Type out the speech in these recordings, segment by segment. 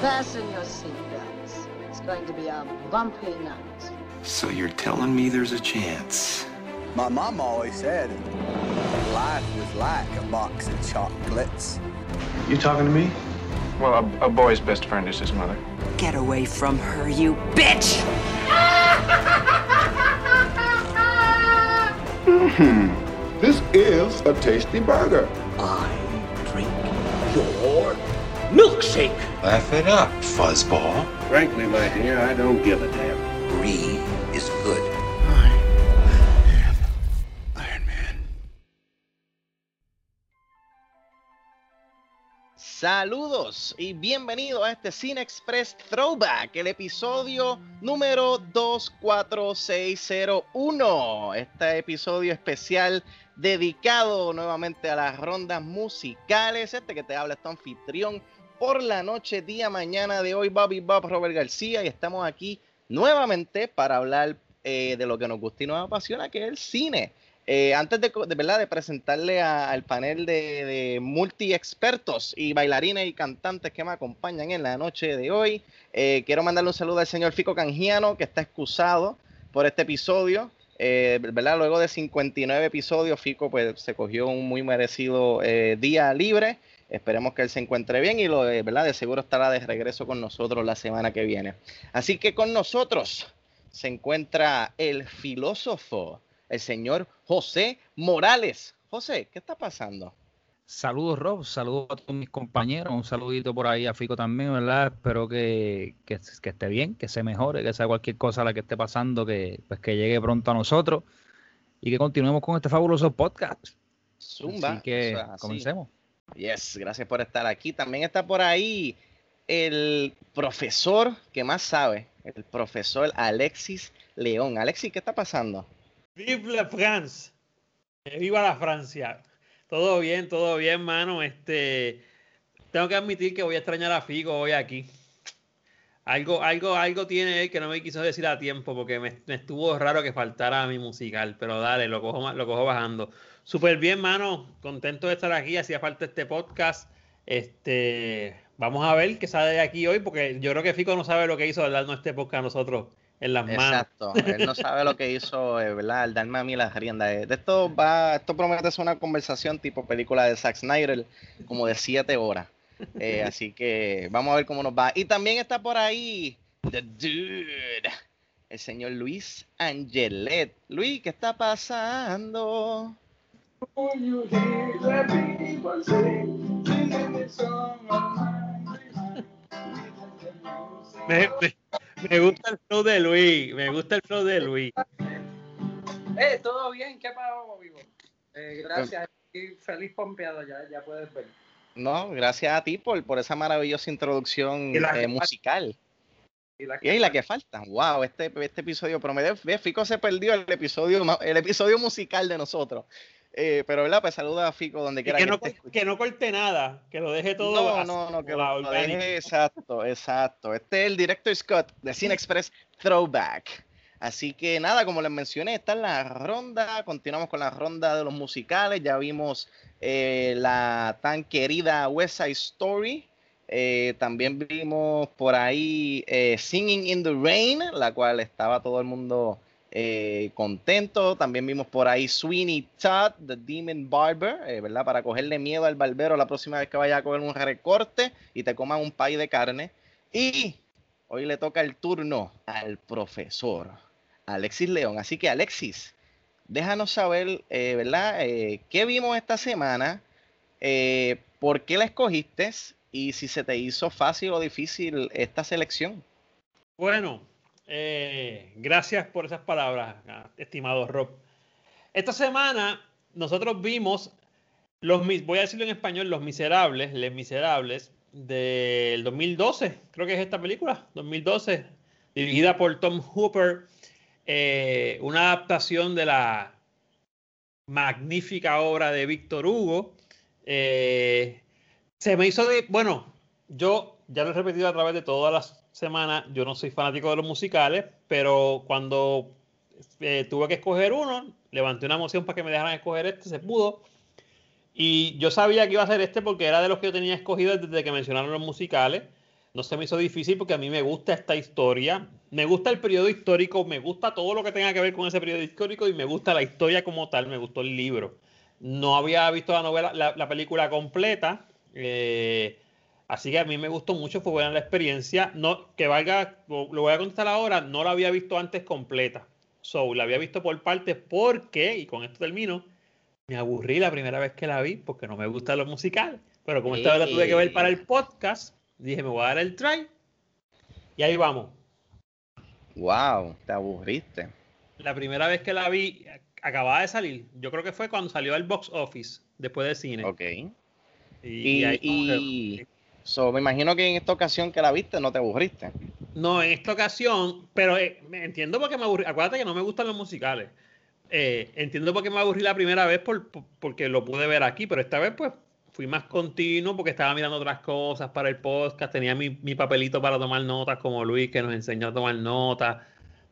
Fasten your seatbelts. It's going to be a bumpy night. So you're telling me there's a chance? My mom always said life was like a box of chocolates. You talking to me? Well, a, a boy's best friend is his mother. Get away from her, you bitch! Mm-hmm. This is a tasty burger. I drink your milkshake. Laugh it up, fuzzball. Frankly, my dear, I don't give a damn. Brie is good. Iron Man. Saludos y bienvenidos a este Cine Express Throwback, el episodio número 24601. Este episodio especial dedicado nuevamente a las rondas musicales. Este que te habla es tu anfitrión por la noche, día, mañana de hoy, Bobby Bob Robert García, y estamos aquí nuevamente para hablar eh, de lo que nos gusta y nos apasiona, que es el cine. Eh, antes de, de, verdad de presentarle a- al panel de, multi-expertos y bailarines y cantantes que me acompañan en la noche de hoy, eh, quiero mandarle un saludo al señor Fico Canjiano, que está excusado por este episodio. ¿verdad? Luego de 59 episodios, Fico pues, se cogió un muy merecido día libre. Esperemos que él se encuentre bien y lo de verdad de seguro estará de regreso con nosotros la semana que viene. Así que con nosotros se encuentra el filósofo, el señor José Morales. José, ¿qué está pasando? Saludos, Rob. Saludos a todos mis compañeros. Un saludito por ahí a Fico también, ¿verdad? Espero que, que, que esté bien, que se mejore, que sea cualquier cosa la que esté pasando, que, pues, que llegue pronto a nosotros y que continuemos con este fabuloso podcast. Zumba. Así que así. comencemos. Yes, gracias por estar aquí. También está por ahí el profesor que más sabe, el profesor Alexis León. Alexis, ¿qué está pasando? Vive la France. Viva la Francia. Todo bien, todo bien, mano. Este, tengo que admitir que voy a extrañar a Figo hoy aquí. Algo, algo, algo tiene él que no me quiso decir a tiempo porque me, estuvo raro que faltara mi musical. Pero dale, lo cojo, lo cojo bajando. Súper bien, mano. Contento de estar aquí. Hacía falta este podcast. Este, vamos a ver qué sale de aquí hoy porque yo creo que Fico no sabe lo que hizo al darnos este podcast a nosotros en las manos. Exacto. Él no sabe lo que hizo, eh, ¿verdad? Al darme a mí las riendas. De esto va, esto promete ser una conversación tipo película de Zack Snyder, como de siete horas. Eh, así que vamos a ver cómo nos va. Y también está por ahí The Dude, el señor Luis Angelet. Luis, ¿qué está pasando? Me, me- me gusta el flow de Luis, me gusta el flow de Luis. Eh, todo bien, ¿qué pasó, vivo? Eh, gracias, estoy feliz pompeado, ya, ya puedes ver. No, gracias a ti por, por esa maravillosa introducción eh, musical. Y la Y la que falta. Wow, este, este episodio promedio. Ve, Fico se perdió el episodio, el episodio musical de nosotros. Eh, pero, ¿verdad? Pues saluda a Fico donde quiera que, que, no, que no corte nada, que lo deje todo. No, así, no, no, que lo, lo deje exacto, exacto. Este es el director Scott de Cine Express Throwback. Así que nada, como les mencioné, está en la ronda. Continuamos con la ronda de los musicales. Ya vimos eh, la tan querida West Side Story. Eh, también vimos por ahí eh, Singing in the Rain, la cual estaba todo el mundo contento. También vimos por ahí Sweeney Todd, The Demon Barber, ¿verdad? Para cogerle miedo al barbero la próxima vez que vaya a coger un recorte y te coman un pay de carne. Y hoy le toca el turno al profesor Alexis León. Así que Alexis, déjanos saber, eh, ¿verdad? Eh, ¿Qué vimos esta semana? Eh, ¿Por qué la escogiste? Y si se te hizo fácil o difícil esta selección. Bueno, gracias por esas palabras, estimado Rob. Esta semana nosotros vimos los, voy a decirlo en español, Los Miserables, Les Miserables del 2012, creo que es esta película, 2012, dirigida por Tom Hooper, eh, una adaptación de la magnífica obra de Víctor Hugo. Eh, se me hizo de, bueno, yo ya lo he repetido a través de todas las semanas, yo no soy fanático de los musicales, pero cuando eh, tuve que escoger uno, levanté una moción para que me dejaran escoger este, se pudo. Y yo sabía que iba a ser este porque era de los que yo tenía escogidos desde que mencionaron los musicales. no se me hizo difícil porque a mí me gusta esta historia, me gusta el periodo histórico, me gusta todo lo que tenga que ver con ese periodo histórico y me gusta la historia como tal, me gustó el libro. No había visto la novela, la, película completa, eh, así que a mí me gustó mucho, fue buena la experiencia. No, que valga, lo, voy a contestar ahora, no la había visto antes completa. So, la había visto por partes porque, y con esto termino, me aburrí la primera vez que la vi porque no me gusta lo musical. Pero como esta vez la tuve que ver para el podcast, Dije, me voy a dar el try. Y ahí vamos. Wow, te aburriste. La primera vez que la vi, acababa de salir. Yo creo que fue cuando salió el box office, después del cine. Ok. Y, y, me imagino que en esta ocasión que la viste no te aburriste. No, en esta ocasión, pero eh, entiendo por qué me aburrí. Acuérdate que no me gustan los musicales. Eh, entiendo por qué me aburrí la primera vez porque lo pude ver aquí, pero esta vez pues fui más continuo porque estaba mirando otras cosas para el podcast, tenía mi, papelito para tomar notas como Luis que nos enseñó a tomar notas,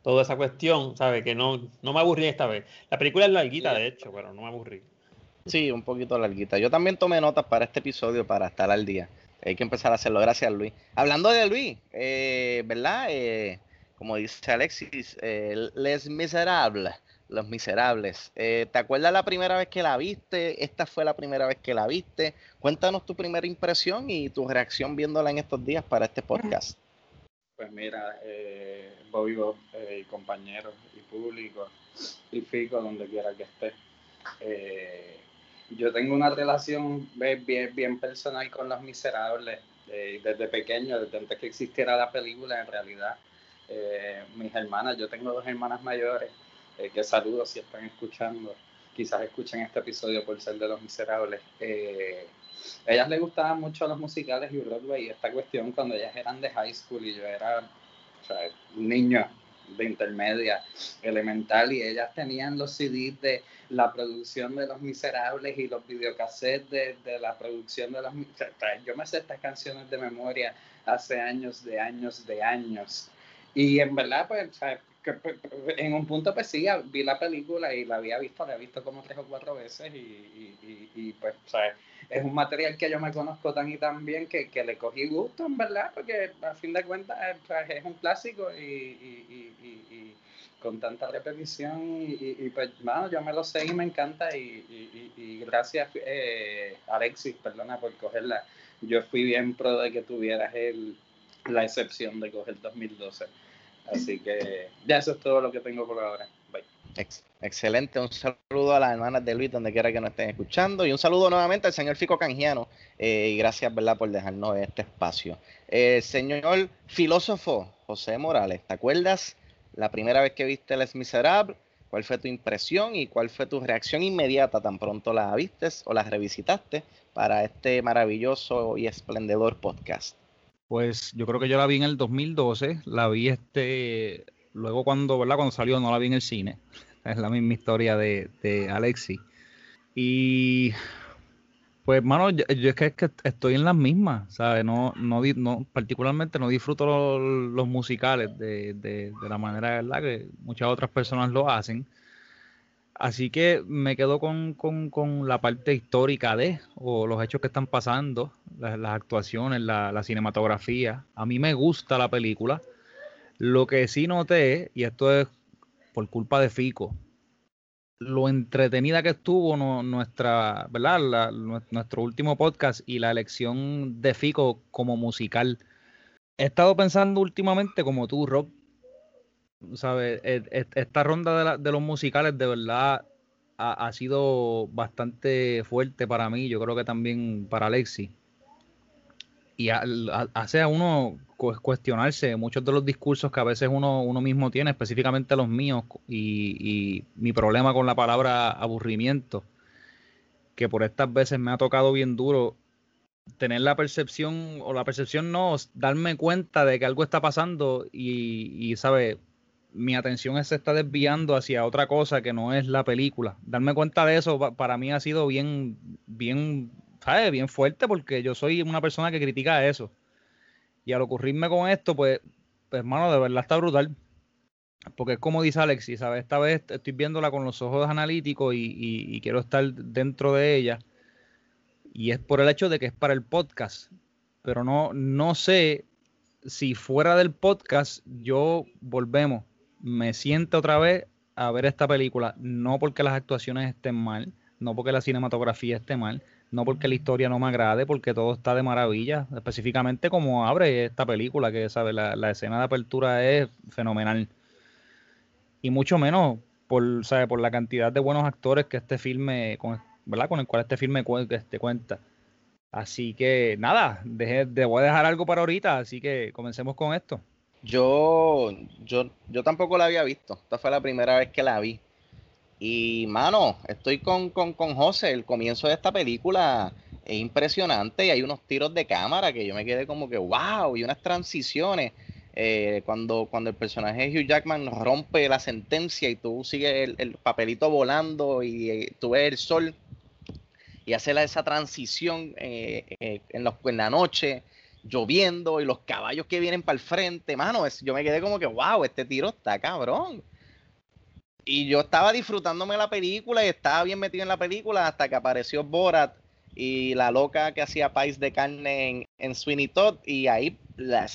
toda esa cuestión, ¿sabes? Que no, no me aburrí esta vez. La película es larguita, de hecho, pero no me aburrí. Sí, un poquito larguita. Yo también tomé notas para este episodio para estar al día. Hay que empezar a hacerlo. Gracias, Luis. Hablando de Luis, eh, ¿verdad? Eh, como dice Alexis, eh, Les Miserables los Miserables. Eh, ¿Te acuerdas la primera vez que la viste? Esta fue la primera vez que la viste. Cuéntanos tu primera impresión y tu reacción viéndola en estos días para este podcast. Pues mira, eh, Bobby eh, y compañeros y público y Fico, donde quiera que esté. Eh, yo tengo una relación bien, bien personal con Los Miserables. desde pequeño, desde antes que existiera la película, en realidad. mis hermanas, yo tengo dos hermanas mayores eh, que saludos si están escuchando, quizás escuchen este episodio por ser de los miserables. Eh, a ellas les gustaban mucho los musicales y Broadway y esta cuestión cuando ellas eran de high school y yo era un niño de intermedia, elemental, y ellas tenían los CDs de la producción de Los Miserables y los videocassettes de, de la producción de Los Miserables. Yo me sé estas canciones de memoria hace años, de años, de años. Y en verdad, pues, en un punto pues sí, vi la película y la había visto, la he visto como tres o cuatro veces y, pues, es un material que yo me conozco tan y tan bien que, le cogí gusto, en verdad, porque a fin de cuentas es un clásico y, con tanta repetición y, pues, bueno, yo me lo sé y me encanta y, gracias eh, Alexis, perdona por cogerla, yo fui bien pro de que tuvieras el, la excepción de coger 2012 Así que ya eso es todo lo que tengo por ahora. Excelente, un saludo a las hermanas de Luis donde quiera que nos estén escuchando y un saludo nuevamente al señor Fico Canjiano eh, y gracias ¿verdad? por dejarnos este espacio. Eh, señor filósofo José Morales, ¿te acuerdas la primera vez que viste Les Miserables? ¿Cuál fue tu impresión y cuál fue tu reacción inmediata tan pronto la vistes o la revisitaste para este maravilloso y esplendedor podcast? Pues yo creo que yo la vi en el 2012, la vi este, luego cuando, ¿verdad? Cuando salió no la vi en el cine, es la misma historia de, de Alexi. Y pues, mano, yo, es, que, estoy en las mismas, ¿sabes? No, no, particularmente no disfruto los, musicales de, de, la manera. Que muchas otras personas lo hacen. Así que me quedo con, la parte histórica de, o los hechos que están pasando, las, actuaciones, la, cinematografía. A mí me gusta la película. Lo que sí noté, y esto es por culpa de Fico, lo entretenida que estuvo nuestra, ¿verdad? nuestro último podcast y la elección de Fico como musical. He estado pensando últimamente como tú, Rob, ¿sabes? E, e, esta ronda de, los musicales de verdad ha, sido bastante fuerte para mí, yo creo que también para Alexi. Y hace a uno cuestionarse muchos de los discursos que a veces uno, uno mismo tiene, específicamente los míos, y, mi problema con la palabra aburrimiento, que por estas veces me ha tocado bien duro tener la percepción, o la percepción no, darme cuenta de que algo está pasando y, y ¿sabe? Mi atención se está desviando hacia otra cosa que no es la película. Darme cuenta de eso para mí ha sido bien, bien, ¿sabes? Bien fuerte porque yo soy una persona que critica eso. Y al ocurrirme con esto, pues, pues hermano, de verdad está brutal. Porque es como dice Alexis, ¿sabes? Esta vez estoy viéndola con los ojos analíticos y, y quiero estar dentro de ella. Y es por el hecho de que es para el podcast. Pero no, no sé si fuera del podcast, yo volvemos, me siento otra vez a ver esta película, no porque las actuaciones estén mal, no porque la cinematografía esté mal, no porque la historia no me agrade, porque todo está de maravilla, específicamente como abre esta película, que sabe, la, la escena de apertura es fenomenal. Y mucho menos por, ¿sabe? por la cantidad de buenos actores que este filme, con, ¿verdad? con el cual este filme este, cuenta. Así que nada, dejé, te voy a dejar algo para ahorita, así que comencemos con esto. Yo, yo, yo tampoco la había visto. Esta fue la primera vez que la vi. Y, mano, estoy con, con, con José. El comienzo de esta película es impresionante y hay unos tiros de cámara que yo me quedé como que, wow, y unas transiciones. Eh, cuando, cuando el personaje de Hugh Jackman rompe la sentencia y tú sigues el, papelito volando y eh, tú ves el sol y hace esa transición eh, en, los, en la noche lloviendo y los caballos que vienen para el frente, mano, yo me quedé como que, wow, este tiro está cabrón. Y yo estaba disfrutándome la película y estaba bien metido en la película hasta que apareció Borat y la loca que hacía país de carne en, en Sweeney Todd y ahí la,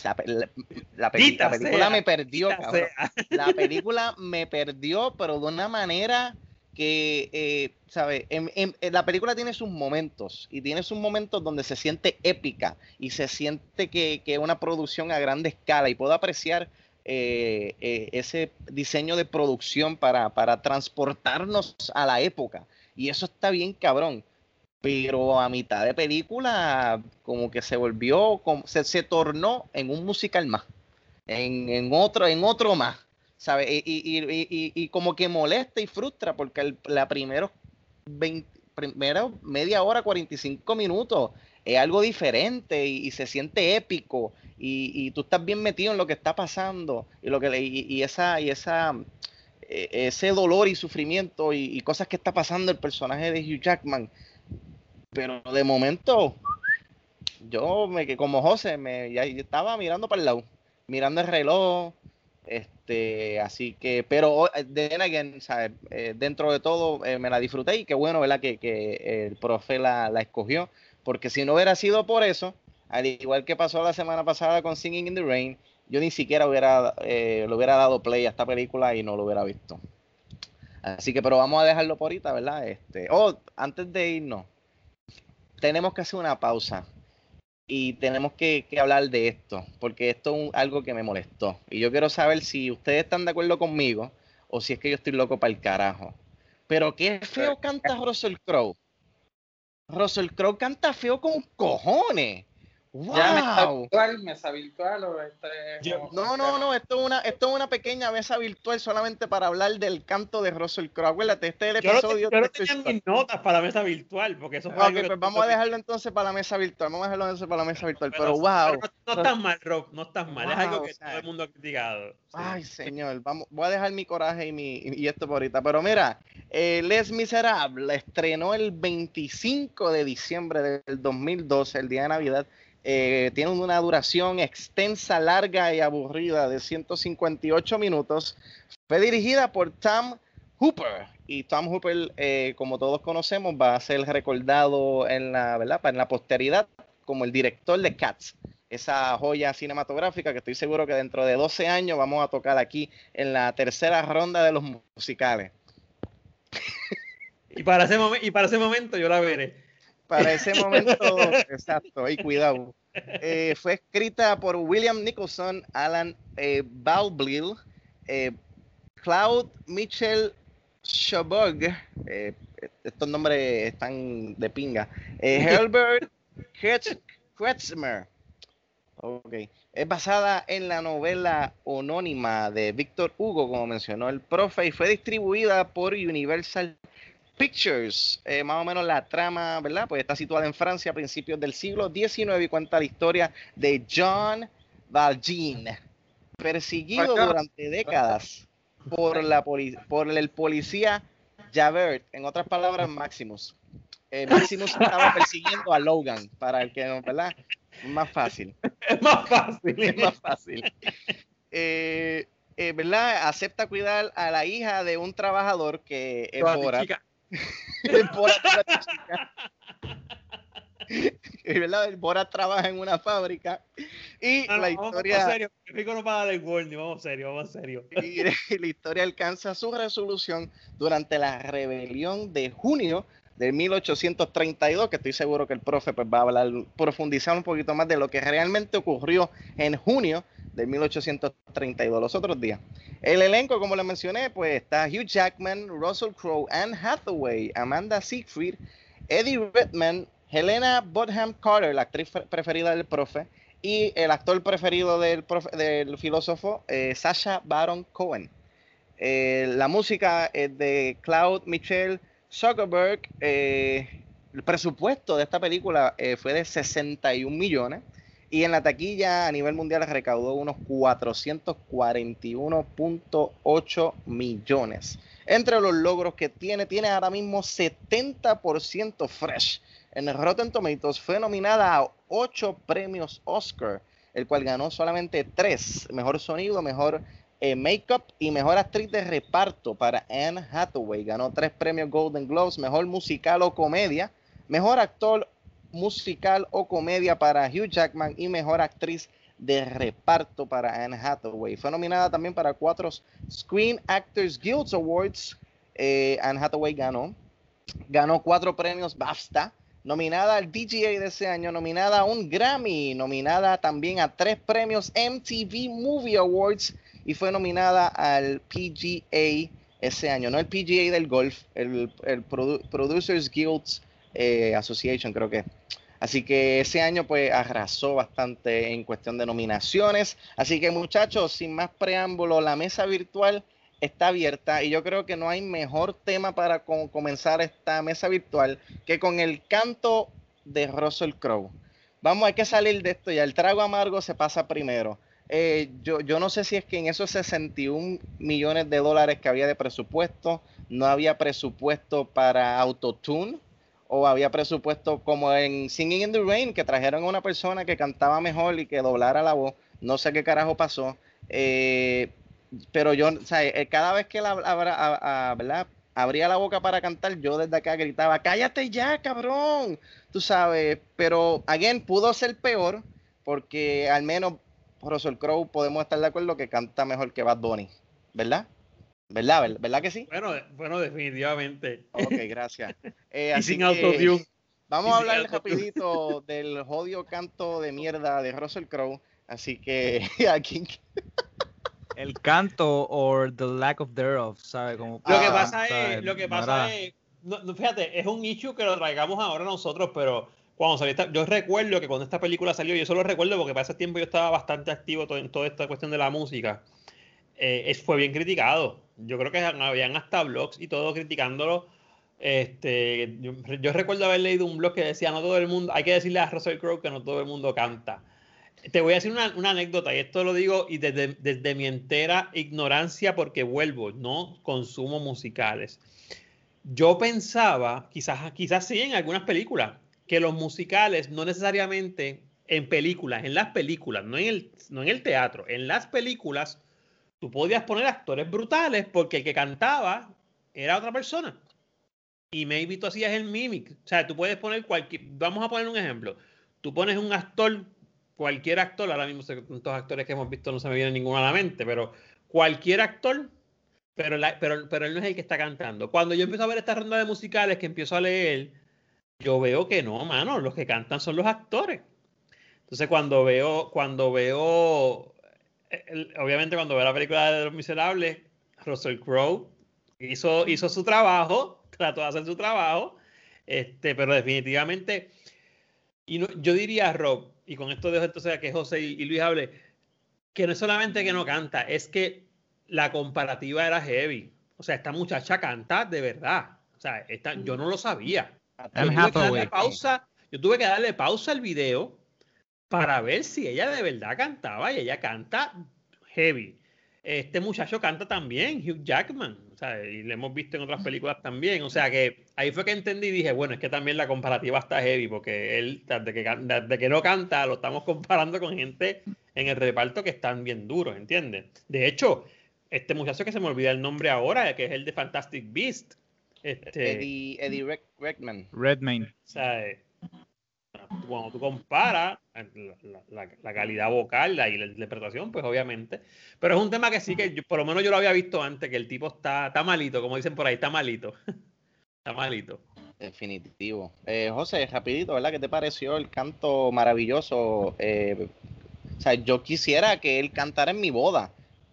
la, película me perdió, cabrón. La película me perdió, pero de una manera que, eh, ¿sabes? la película tiene sus momentos y tiene sus momentos donde se siente épica y se siente que es una producción a grande escala y puedo apreciar eh, eh, ese diseño de producción para, para transportarnos a la época. Y eso está bien cabrón pero a mitad de película como que se volvió, se, se tornó en un musical más, en, en otro, en otro más, ¿sabes? Y, y, y, como que molesta y frustra porque la primera media hora, 45 minutos, es algo diferente y, se siente épico y, tú estás bien metido en lo que está pasando y lo que y, esa y esa e, ese dolor y sufrimiento y, cosas que está pasando el personaje de Hugh Jackman pero de momento, yo me como José, me ya estaba mirando para el lado, mirando el reloj, este, así que, pero again, eh, dentro de todo eh, me la disfruté y qué bueno, ¿verdad? Que, que el profe la, la, escogió, porque si no hubiera sido por eso, al igual que pasó la semana pasada con Singing in the Rain, yo ni siquiera hubiera, eh, le hubiera dado play a esta película y no lo hubiera visto. Así que, pero vamos a dejarlo por ahorita, ¿verdad? Este, oh, antes de irnos, tenemos que hacer una pausa y tenemos que, hablar de esto, porque esto es algo que me molestó. Y yo quiero saber si ustedes están de acuerdo conmigo o si es que yo estoy loco para el carajo. Pero qué feo canta Russell Crowe. Russell Crowe canta feo con cojones. ¡Wow! mesa virtual, o este, no, no, no, esto es, una, esto es una pequeña mesa virtual solamente para hablar del canto de Russell Crowe. Acuérdate, este es el episodio. Yo no, tenía mis notas para la mesa virtual, porque eso fue pues vamos a dejarlo entonces para la mesa virtual. Vamos a dejarlo entonces para la mesa virtual. Pero, wow. no, estás mal, Rob, no estás mal. es algo que todo el mundo ha criticado. Ay, señor, vamos, voy a dejar mi coraje y, mi, y esto por ahorita. Pero mira, eh, Les Miserables estrenó el 25 de diciembre del 2012, el día de Navidad eh, tiene una duración extensa, larga y aburrida de 158 minutos. Fue dirigida por Tom Hooper. Y Tom Hooper, eh, como todos conocemos, va a ser recordado en la, ¿verdad? en la posteridad como el director de Cats. Esa joya cinematográfica que estoy seguro que dentro de 12 años vamos a tocar aquí en la tercera ronda de los musicales. Y para ese, y para ese momento yo la veré para ese momento, exacto, y cuidado. Eh, fue escrita por William Nicholson, Alan eh, eh Cloud Mitchell Shabug, eh, estos nombres están de pinga, Herbert Kretzmer. Okay. Es basada en la novela anónima de Víctor Hugo, como mencionó el profe, y fue distribuida por Universal Pictures, eh, más o menos la trama, ¿verdad? Pues está situada en Francia a principios del siglo XIX y cuenta la historia de John Valjean, perseguido durante décadas por, la por el policía Javert, en otras palabras, Maximus. Eh, Maximus estaba persiguiendo a Logan, para el que no, ¿verdad? Más fácil. Es más fácil. Es más fácil. Eh, ¿verdad? Acepta cuidar a la hija de un trabajador que es Borat. Bora trabaja en una fábrica Y No, no, la historia... Vamos serio, Rico no va a dar el warning, vamos serio, vamos serio. y la historia alcanza su resolución durante la rebelión de junio de 1832, que estoy seguro que el profe pues, va a hablar, profundizar un poquito más de lo que realmente ocurrió en junio de 1832, los otros días. El elenco, como les mencioné, pues está Hugh Jackman, Russell Crowe, Anne Hathaway, Amanda Siegfried, Eddie Redmayne, Helena Bonham Carter, la actriz pre- preferida del profe, y el actor preferido del, profe- del filósofo, eh, Sasha Baron Cohen. Eh, la música es de Cloud Michelle Zuckerberg. eh, el presupuesto de esta película fue de 61 millones y en la taquilla a nivel mundial recaudó unos 441.8 millones. Entre los logros que tiene, tiene ahora mismo 70% fresh. En Rotten Tomatoes fue nominada a 8 premios Oscar, el cual ganó solamente 3. Mejor sonido, mejor eh, Makeup y Mejor Actriz de Reparto para Anne Hathaway. Ganó tres premios Golden Globes, Mejor Musical o Comedia, Mejor Actor Musical o Comedia para Hugh Jackman y Mejor Actriz de Reparto para Anne Hathaway. Fue nominada también para cuatro Screen Actors Guild Awards. Eh, Anne Hathaway ganó. Ganó cuatro premios BAFTA. Nominada al DGA de ese año, nominada a un Grammy, nominada también a tres premios MTV Movie Awards y fue nominada al PGA ese año, no el PGA del golf, el, el Produ- Producers Guilds eh, Association creo que. Así que ese año pues arrasó bastante en cuestión de nominaciones. Así que muchachos, sin más preámbulo, la mesa virtual está abierta y yo creo que no hay mejor tema para co- comenzar esta mesa virtual que con el canto de Russell Crowe. Vamos, hay que salir de esto ya. El trago amargo se pasa primero. Eh, yo, yo no sé si es que en esos 61 millones de dólares que había de presupuesto, no había presupuesto para autotune o había presupuesto como en Singing in the Rain, que trajeron a una persona que cantaba mejor y que doblara la voz. No sé qué carajo pasó. Eh, pero yo, o sea, eh, cada vez que él abra- abra- a- a- ¿verdad? abría la boca para cantar, yo desde acá gritaba, cállate ya, cabrón. Tú sabes, pero, again, pudo ser peor, porque al menos Russell Crowe podemos estar de acuerdo que canta mejor que Bad Bunny, ¿verdad? ¿Verdad? ¿Verdad, ¿verdad que sí? Bueno, bueno, definitivamente. Ok, gracias. Eh, y así sin autotune. Vamos Y a hablar rapidito del jodido canto de mierda de Russell Crowe. Así que aquí El canto o the lack of thereof, ¿sabes? Como, Lo que Ah, pasa ¿sabes? es, lo que pasa es, no, fíjate, es un issue que lo traigamos ahora nosotros, pero cuando salió esta, yo recuerdo que cuando esta película salió, yo solo recuerdo porque para ese tiempo yo estaba bastante activo en toda esta cuestión de la música, eh, es- fue bien criticado. Yo creo que habían hasta blogs y todo criticándolo. Este, yo, recuerdo haber leído un blog que decía, no todo el mundo, hay que decirle a Russell Crowe que no todo el mundo canta. Te voy a decir una, una anécdota, y esto lo digo y desde, desde mi entera ignorancia, porque vuelvo, no consumo musicales. Yo pensaba, quizás, quizás sí en algunas películas, que los musicales no necesariamente en películas, en las películas, no en el, no en el teatro, en las películas, tú podías poner actores brutales porque el que cantaba era otra persona. Y maybe tú hacías el mimic. O sea, tú puedes poner cualquier. Vamos a poner un ejemplo. Tú pones un actor, cualquier actor, ahora mismo tantos actores que hemos visto no se me viene ninguno a la mente, pero cualquier actor, pero, la- pero, pero él no es el que está cantando. Cuando yo empiezo a ver esta ronda de musicales que empiezo a leer, yo veo que no, mano, los que cantan son los actores. Entonces cuando veo, cuando veo, el- obviamente cuando veo la película de Los Miserables, Russell Crowe hizo, hizo su trabajo, trató de hacer su trabajo, este, pero definitivamente, y no- yo diría, Rob, y con esto dejo entonces a que José y, y Luis hable, que no es solamente que no canta, es que la comparativa era heavy. O sea, esta muchacha canta de verdad. O sea, esta, yo no lo sabía. Yo tuve, que darle pausa, yo tuve que darle pausa al video para ver si ella de verdad cantaba y ella canta heavy. Este muchacho canta también, Hugh Jackman, o sea, y lo hemos visto en otras películas también. O sea que ahí fue que entendí y dije, bueno, es que también la comparativa está heavy, porque él, desde que, desde que no canta, lo estamos comparando con gente en el reparto que están bien duros, ¿entiendes? De hecho, este muchacho que se me olvida el nombre ahora, que es el de Fantastic Beast. Este, Eddie, Redmayne. Redmayne. o sea, eh, cuando tú comparas la, la- la calidad vocal la- y la interpretación, pues obviamente. Pero es un tema que sí que yo- por lo menos yo lo había visto antes, que el tipo está, está malito, como dicen por ahí, está malito. está malito. Definitivo. Eh, José, rapidito, ¿verdad? ¿Qué te pareció el canto maravilloso? Eh, o sea, yo quisiera que él cantara en mi boda,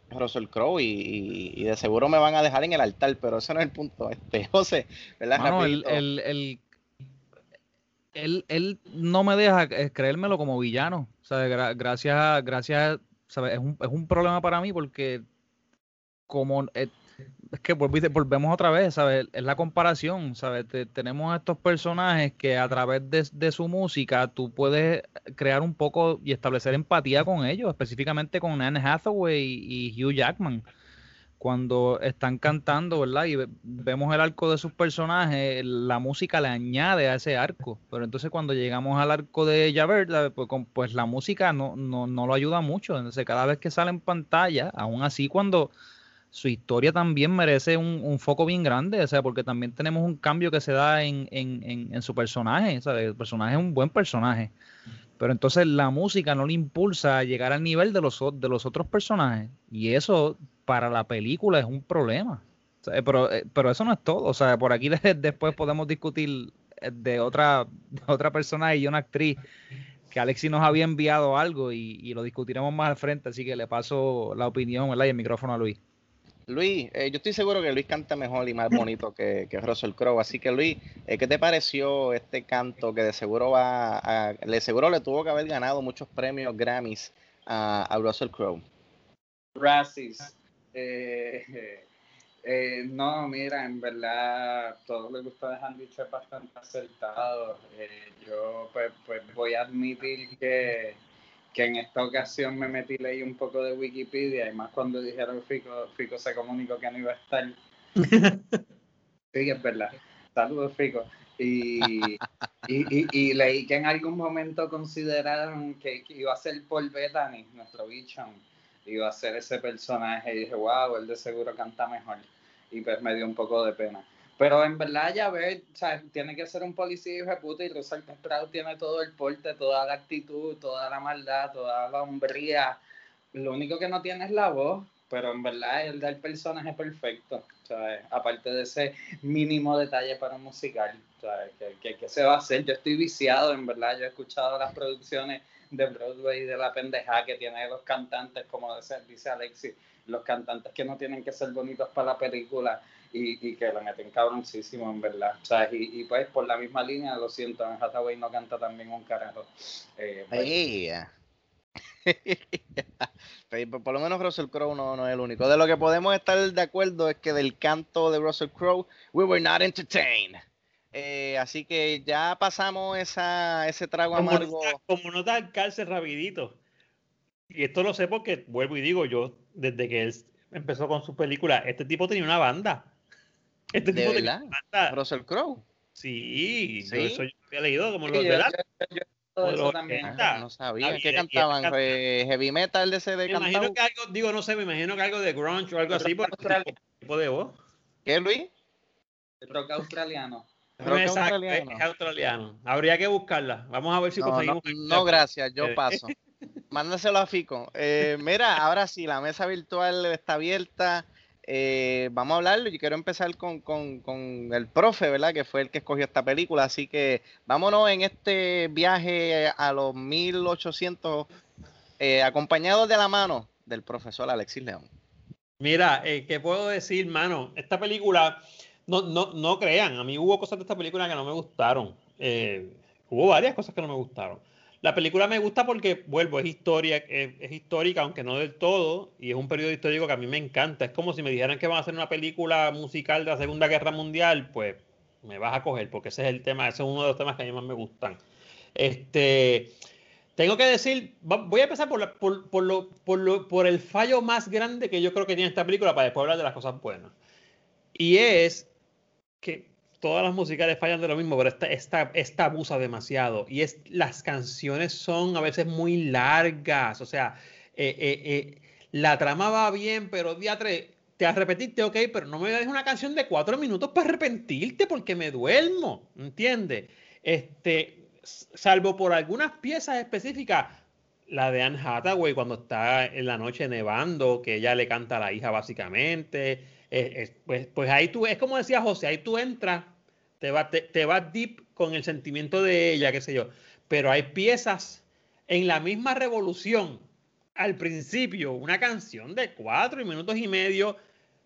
Russell Crowe, y, y- y de seguro me van a dejar en el altar, pero ese no es el punto. Este, José, ¿verdad? Mano, el, el- él, él no me deja eh, creérmelo como villano. O sea, gra- gracias, a- gracias, ¿sabes? Es un, es un problema para mí porque como eh, es que volvemos otra vez, ¿sabes? Es la comparación, ¿sabes? Te- tenemos estos personajes que a través de, de su música tú puedes crear un poco y establecer empatía con ellos, específicamente con Anne Hathaway y Hugh Jackman cuando están cantando, ¿verdad? Y ve- vemos el arco de sus personajes, la música le añade a ese arco. Pero entonces cuando llegamos al arco de Javert, pues, pues la música no, no, no lo ayuda mucho. Entonces cada vez que sale en pantalla, aún así cuando su historia también merece un, un foco bien grande, o sea, porque también tenemos un cambio que se da en, en, en, en su personaje, ¿sabe? El personaje es un buen personaje. Pero entonces la música no le impulsa a llegar al nivel de los, de los otros personajes. Y eso para la película es un problema. O sea, pero, eh, pero eso no es todo. O sea, por aquí de- después podemos discutir eh, de otra, de otra persona y una actriz que Alexi nos había enviado algo y, y lo discutiremos más al frente. Así que le paso la opinión ¿verdad? y el micrófono a Luis. Luis, eh, yo estoy seguro que Luis canta mejor y más bonito que, que Russell Crowe. Así que Luis, eh, ¿qué te pareció este canto que de seguro va a, le seguro le tuvo que haber ganado muchos premios Grammys a, a Russell Crowe? Razzies. Eh, eh, no, mira, en verdad, todo lo que ustedes han dicho es bastante acertado. Eh, yo, pues, pues, voy a admitir que, que en esta ocasión me metí, leí un poco de Wikipedia, y más cuando dijeron Fico, Fico se comunicó que no iba a estar. Sí, es verdad. Saludos, Fico. Y, y, y- y leí que en algún momento consideraron que, que iba a ser Paul Bettany, nuestro bichon, iba a ser ese personaje. Y dije, wow, él de seguro canta mejor. Y pues me dio un poco de pena. Pero en verdad, ya ver, o sea, tiene que ser un policía hijo de puta y Russell Crowe tiene todo el porte, toda la actitud, toda la maldad, toda la hombría. Lo único que no tiene es la voz, pero en verdad el del personaje perfecto. ¿sabes? Aparte de ese mínimo detalle para un musical, ¿sabes? ¿Qué, qué, qué se va a hacer? Yo estoy viciado, en verdad. Yo he escuchado las producciones de Broadway de la pendeja que tiene los cantantes, como dice, Alexis, los cantantes que no tienen que ser bonitos para la película y, y que lo meten cabroncísimo, en verdad. ¿sabes? Y, y pues por la misma línea, lo siento, Anne Hathaway no canta también un carajo. Eh, pues, por- por lo menos Russell Crowe no, no es el único. De lo que podemos estar de acuerdo es que del canto de Russell Crowe, we were not entertained. Eh, así que ya pasamos esa, ese trago Como amargo. como nota al cárcel rapidito. Y esto lo sé porque, vuelvo y digo, yo, desde que él empezó con su película, este tipo tenía una banda. Este ¿De tipo tenía verdad? una banda. Russell Crowe. Sí, yo ¿Sí? eso yo había leído como Sí, los yo- de la... yo- yo- como los también. 80. Ah, no sabía. ¿Qué cantaban? ¿Heavy metal de ese de Me imagino que algo, digo, no sé, me imagino que algo de grunge o algo así por el tipo, tipo de voz. ¿Qué, Luis? El rock australiano. Exacto, australiano. es australiano. Habría que buscarla. Vamos a ver si No, conseguimos. no, gracias, yo Eh, paso. Mándaselo a Fico. Eh, mira, ahora sí, la mesa virtual está abierta. Eh, vamos a hablarlo. Yo quiero empezar con, con- con el profe, ¿verdad? Que fue el que escogió esta película. Así que vámonos en este viaje a los 1800, eh, acompañados de la mano del profesor Alexis León. Mira, eh, ¿qué puedo decir, mano? Esta película, no, no, no crean, a mí hubo cosas de esta película que no me gustaron. Eh, hubo varias cosas que no me gustaron. La película me gusta porque, vuelvo, es historia, es, histórica, aunque no del todo, y es un periodo histórico que a mí me encanta. Es como si me dijeran que van a hacer una película musical de la Segunda Guerra Mundial, pues me vas a coger, porque ese es el tema, ese es uno de los temas que a mí más me gustan. Este, tengo que decir, voy a empezar por, por, por lo, por, lo- por el fallo más grande que yo creo que tiene esta película para después hablar de las cosas buenas. Y es que todas las musicales fallan de lo mismo, pero esta, esta, esta abusa demasiado. Y es las canciones son a veces muy largas. O sea, eh, eh, eh, la trama va bien, pero diatre, te arrepentiste, ok, pero no me des una canción de cuatro minutos para arrepentirte porque me duermo. ¿Entiendes? Este, salvo por algunas piezas específicas, la de Anne Hathaway cuando está en la noche nevando, que ella le canta a la hija básicamente, pues, pues ahí tú, es como decía José, ahí tú entras, te vas te, va deep con el sentimiento de ella, qué sé yo, pero hay piezas en la misma revolución, al principio, una canción de cuatro minutos y medio,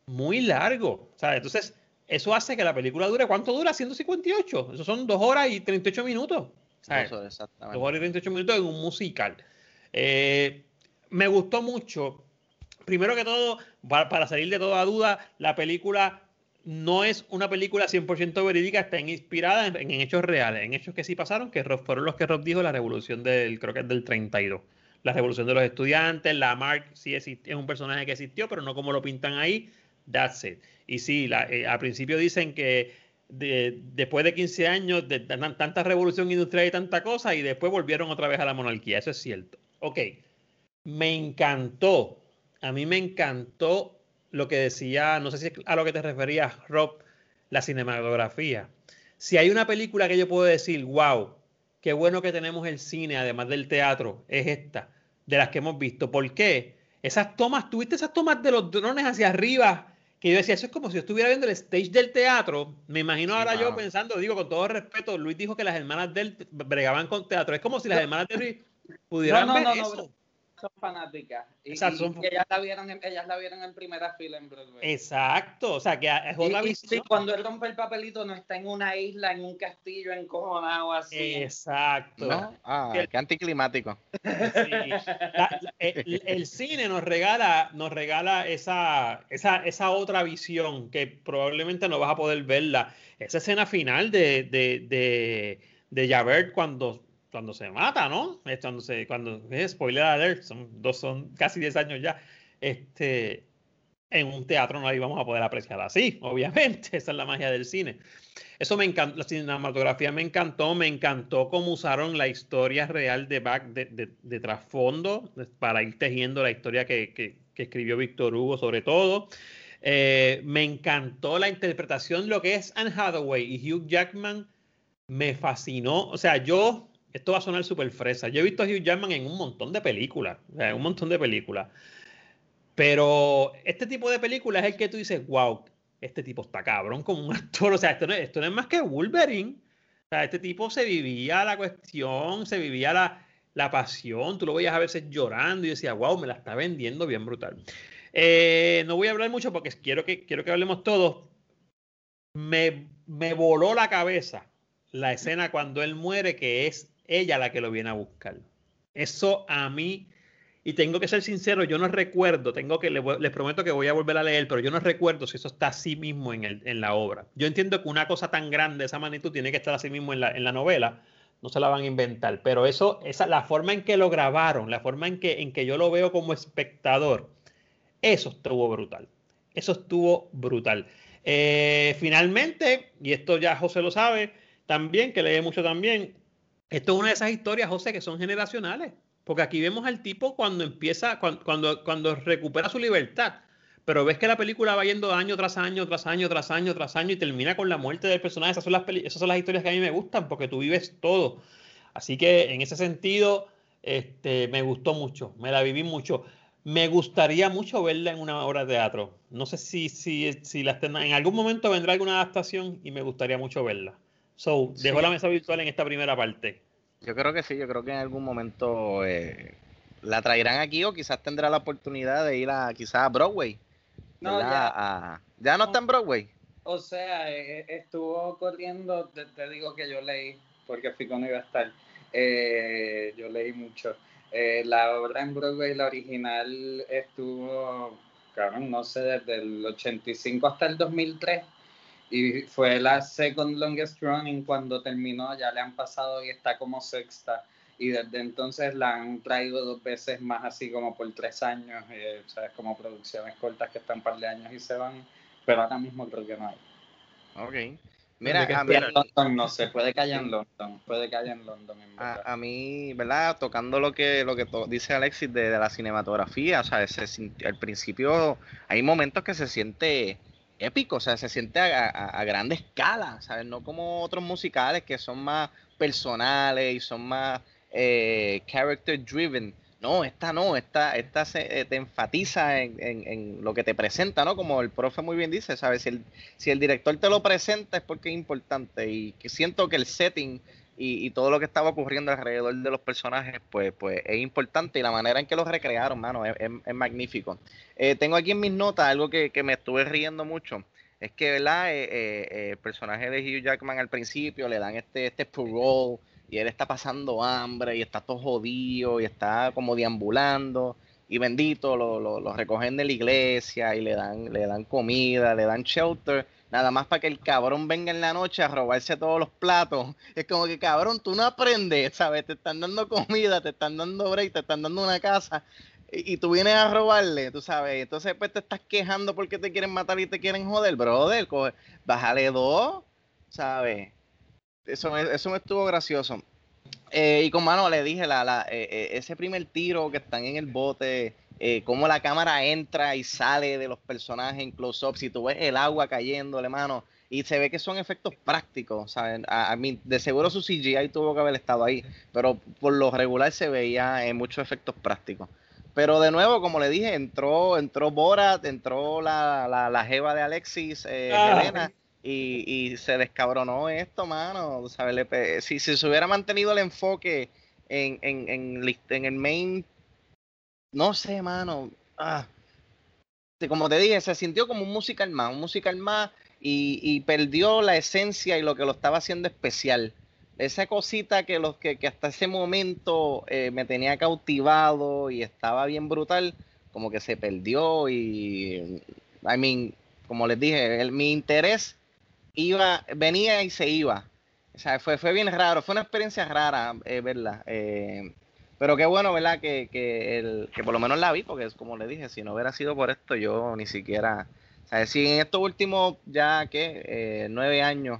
muy largo, ¿sabes? Entonces, eso hace que la película dure, ¿cuánto dura? 158. Eso son dos horas y 38 minutos. Eso, exactamente. Dos horas y 38 minutos en un musical. Eh, me gustó mucho. Primero que todo, para, salir de toda duda, la película no es una película 100% verídica, está inspirada en, hechos reales, en hechos que sí pasaron, que fueron los que Rob dijo la revolución del, creo que es del 32. La revolución de los estudiantes, la Mark sí es un personaje que existió, pero no como lo pintan ahí, that's it. Y sí, eh, al principio dicen que después de 15 años de tanta revolución industrial y tanta cosa, y después volvieron otra vez a la monarquía. Eso es cierto. Ok, me encantó, a mí me encantó lo que decía, no sé si a lo que te referías, Rob, la cinematografía. Si hay una película que yo puedo decir, wow, qué bueno que tenemos el cine, además del teatro, es esta, de las que hemos visto. ¿Por qué? Esas tomas, tuviste esas tomas de los drones hacia arriba que yo decía, eso es como si yo estuviera viendo el stage del teatro. Me imagino ahora yo pensando, digo con todo respeto, Luis dijo que las hermanas de él bregaban con teatro. Es como si las hermanas de Luis pudieran ver eso son fanáticas. Y, ellas, la vieron en, ellas la vieron en primera fila en Broadway. Exacto, o sea que es otra y, sí, cuando él rompe el papelito no está en una isla, en un castillo encojonado así. Exacto. Ah, qué anticlimático. el, cine nos regala, nos regala esa, esa, esa otra visión que probablemente no vas a poder verla. Esa escena final de, de, de, de Javert cuando cuando se mata, ¿no? Es cuando se, cuando, spoiler alert, son, dos, son casi 10 años ya. Este, en un teatro no la íbamos a poder apreciar así, obviamente, esa es la magia del cine. Eso me encantó, la cinematografía me encantó, me encantó cómo usaron la historia real de back, de, de, trasfondo, para ir tejiendo la historia que, que, que escribió Víctor Hugo sobre todo. Eh, me encantó la interpretación, lo que es Anne Hathaway y Hugh Jackman, me fascinó. O sea, yo esto va a sonar súper fresa. Yo he visto a Hugh Jackman en un montón de películas, en un montón de películas. Pero este tipo de películas es el que tú dices, wow, este tipo está cabrón como un actor. O sea, esto no, esto no es más que Wolverine. O sea, este tipo se vivía la cuestión, se vivía la, la pasión. Tú lo veías a veces llorando y decía, wow, me la está vendiendo bien brutal. Eh, no voy a hablar mucho porque quiero que, quiero que hablemos todos. Me, me voló la cabeza la escena cuando él muere, que es ella la que lo viene a buscar. Eso a mí, y tengo que ser sincero, yo no recuerdo, tengo que, les, prometo que voy a volver a leer, pero yo no recuerdo si eso está así mismo en, el, en la obra. Yo entiendo que una cosa tan grande, esa magnitud, tiene que estar así mismo en la, en la novela, no se la van a inventar, pero eso, esa, la forma en que lo grabaron, la forma en que, en que yo lo veo como espectador, eso estuvo brutal. Eso estuvo brutal. Eh, finalmente, y esto ya José lo sabe, también, que lee mucho también, esto es una de esas historias, José, que son generacionales. Porque aquí vemos al tipo cuando empieza, cuando, cuando, recupera su libertad. Pero ves que la película va yendo año tras año, tras año, tras año, tras año y termina con la muerte del personaje. Esas son las, esas son las historias que a mí me gustan porque tú vives todo. Así que en ese sentido, este, me gustó mucho, me la viví mucho. Me gustaría mucho verla en una obra de teatro. No sé si, si, si la en algún momento vendrá alguna adaptación y me gustaría mucho verla. So, dejo la mesa virtual en esta primera parte. Yo creo que sí, yo creo que en algún momento eh, la traerán aquí o quizás tendrá la oportunidad de ir a quizás a Broadway. No, ya. ya no, está en Broadway. O sea, eh, eh, estuvo corriendo, te, digo que yo leí, porque Fico no iba a estar. yo leí mucho. la obra en Broadway, la original, estuvo, claro, no sé, desde el 85 hasta el 2003 y fue la second longest running cuando terminó, ya le han pasado y está como sexta. Y desde entonces la han traído dos veces más, así como por tres años, eh, o sea, es como producciones cortas que están un par de años y se van, pero ahora mismo creo que no hay. Ok. Mira, a mí, London, no sé, puede que haya en London, puede que haya en London. a, a, mí, ¿verdad? Tocando lo que lo que dice Alexis de, de, la cinematografía, o sea, ese, al principio hay momentos que se siente épico, o sea, se siente a, a, grande escala, ¿sabes? No como otros musicales que son más, personales y son más eh, character driven. No, esta no, esta, esta se, eh, te enfatiza en, en, en, lo que te presenta, ¿no? Como el profe muy bien dice, ¿sabes? Si el, si el director te lo presenta es porque es importante y que siento que el setting y, y, todo lo que estaba ocurriendo alrededor de los personajes, pues, pues es importante y la manera en que los recrearon, mano, es, es, magnífico. Eh, tengo aquí en mis notas algo que, que, me estuve riendo mucho. Es que, ¿verdad? Eh, eh, el personaje de Hugh Jackman al principio le dan este, este parole y él está pasando hambre y está todo jodido y está como deambulando y bendito, lo, lo, lo recogen de la iglesia y le dan, le dan comida, le dan shelter nada más para que el cabrón venga en la noche a robarse todos los platos. Es como que, cabrón, tú no aprendes, ¿sabes? Te están dando comida, te están dando break, te están dando una casa y, y tú vienes a robarle, tú sabes. Entonces después te estás quejando porque te quieren matar y te quieren joder, brother. Coge, bájale dos, ¿sabes? Eso, eso me estuvo gracioso. Eh, y con mano le dije, la, la, eh, ese primer tiro que están en el bote, eh, cómo la cámara entra y sale de los personajes en close-up, si tú ves el agua cayéndole, mano, y se ve que son efectos prácticos, ¿saben? A, a mí, de seguro su CGI tuvo que haber estado ahí, pero por lo regular se veía en muchos efectos prácticos. Pero de nuevo, como le dije, entró, entró Borat, entró la, la, la jeva de Alexis, eh, ah. Helena, y, y, se descabronó esto, mano. ¿sabes? Si, si se hubiera mantenido el enfoque en, en, en, en el main no sé, mano. Ah. Como te dije, se sintió como un musical más, un musical más y, perdió la esencia y lo que lo estaba haciendo especial. Esa cosita que, los, que, que hasta ese momento eh, me tenía cautivado y estaba bien brutal, como que se perdió y, I mean, como les dije, el, mi interés iba, venía y se iba. O sea, fue, fue bien raro, fue una experiencia rara eh, verla. Eh, pero qué bueno, ¿verdad? Que, que, el, que por lo menos la vi, porque es como le dije, si no hubiera sido por esto, yo ni siquiera. O sea, si en estos últimos ya, ¿qué? Eh, nueve años,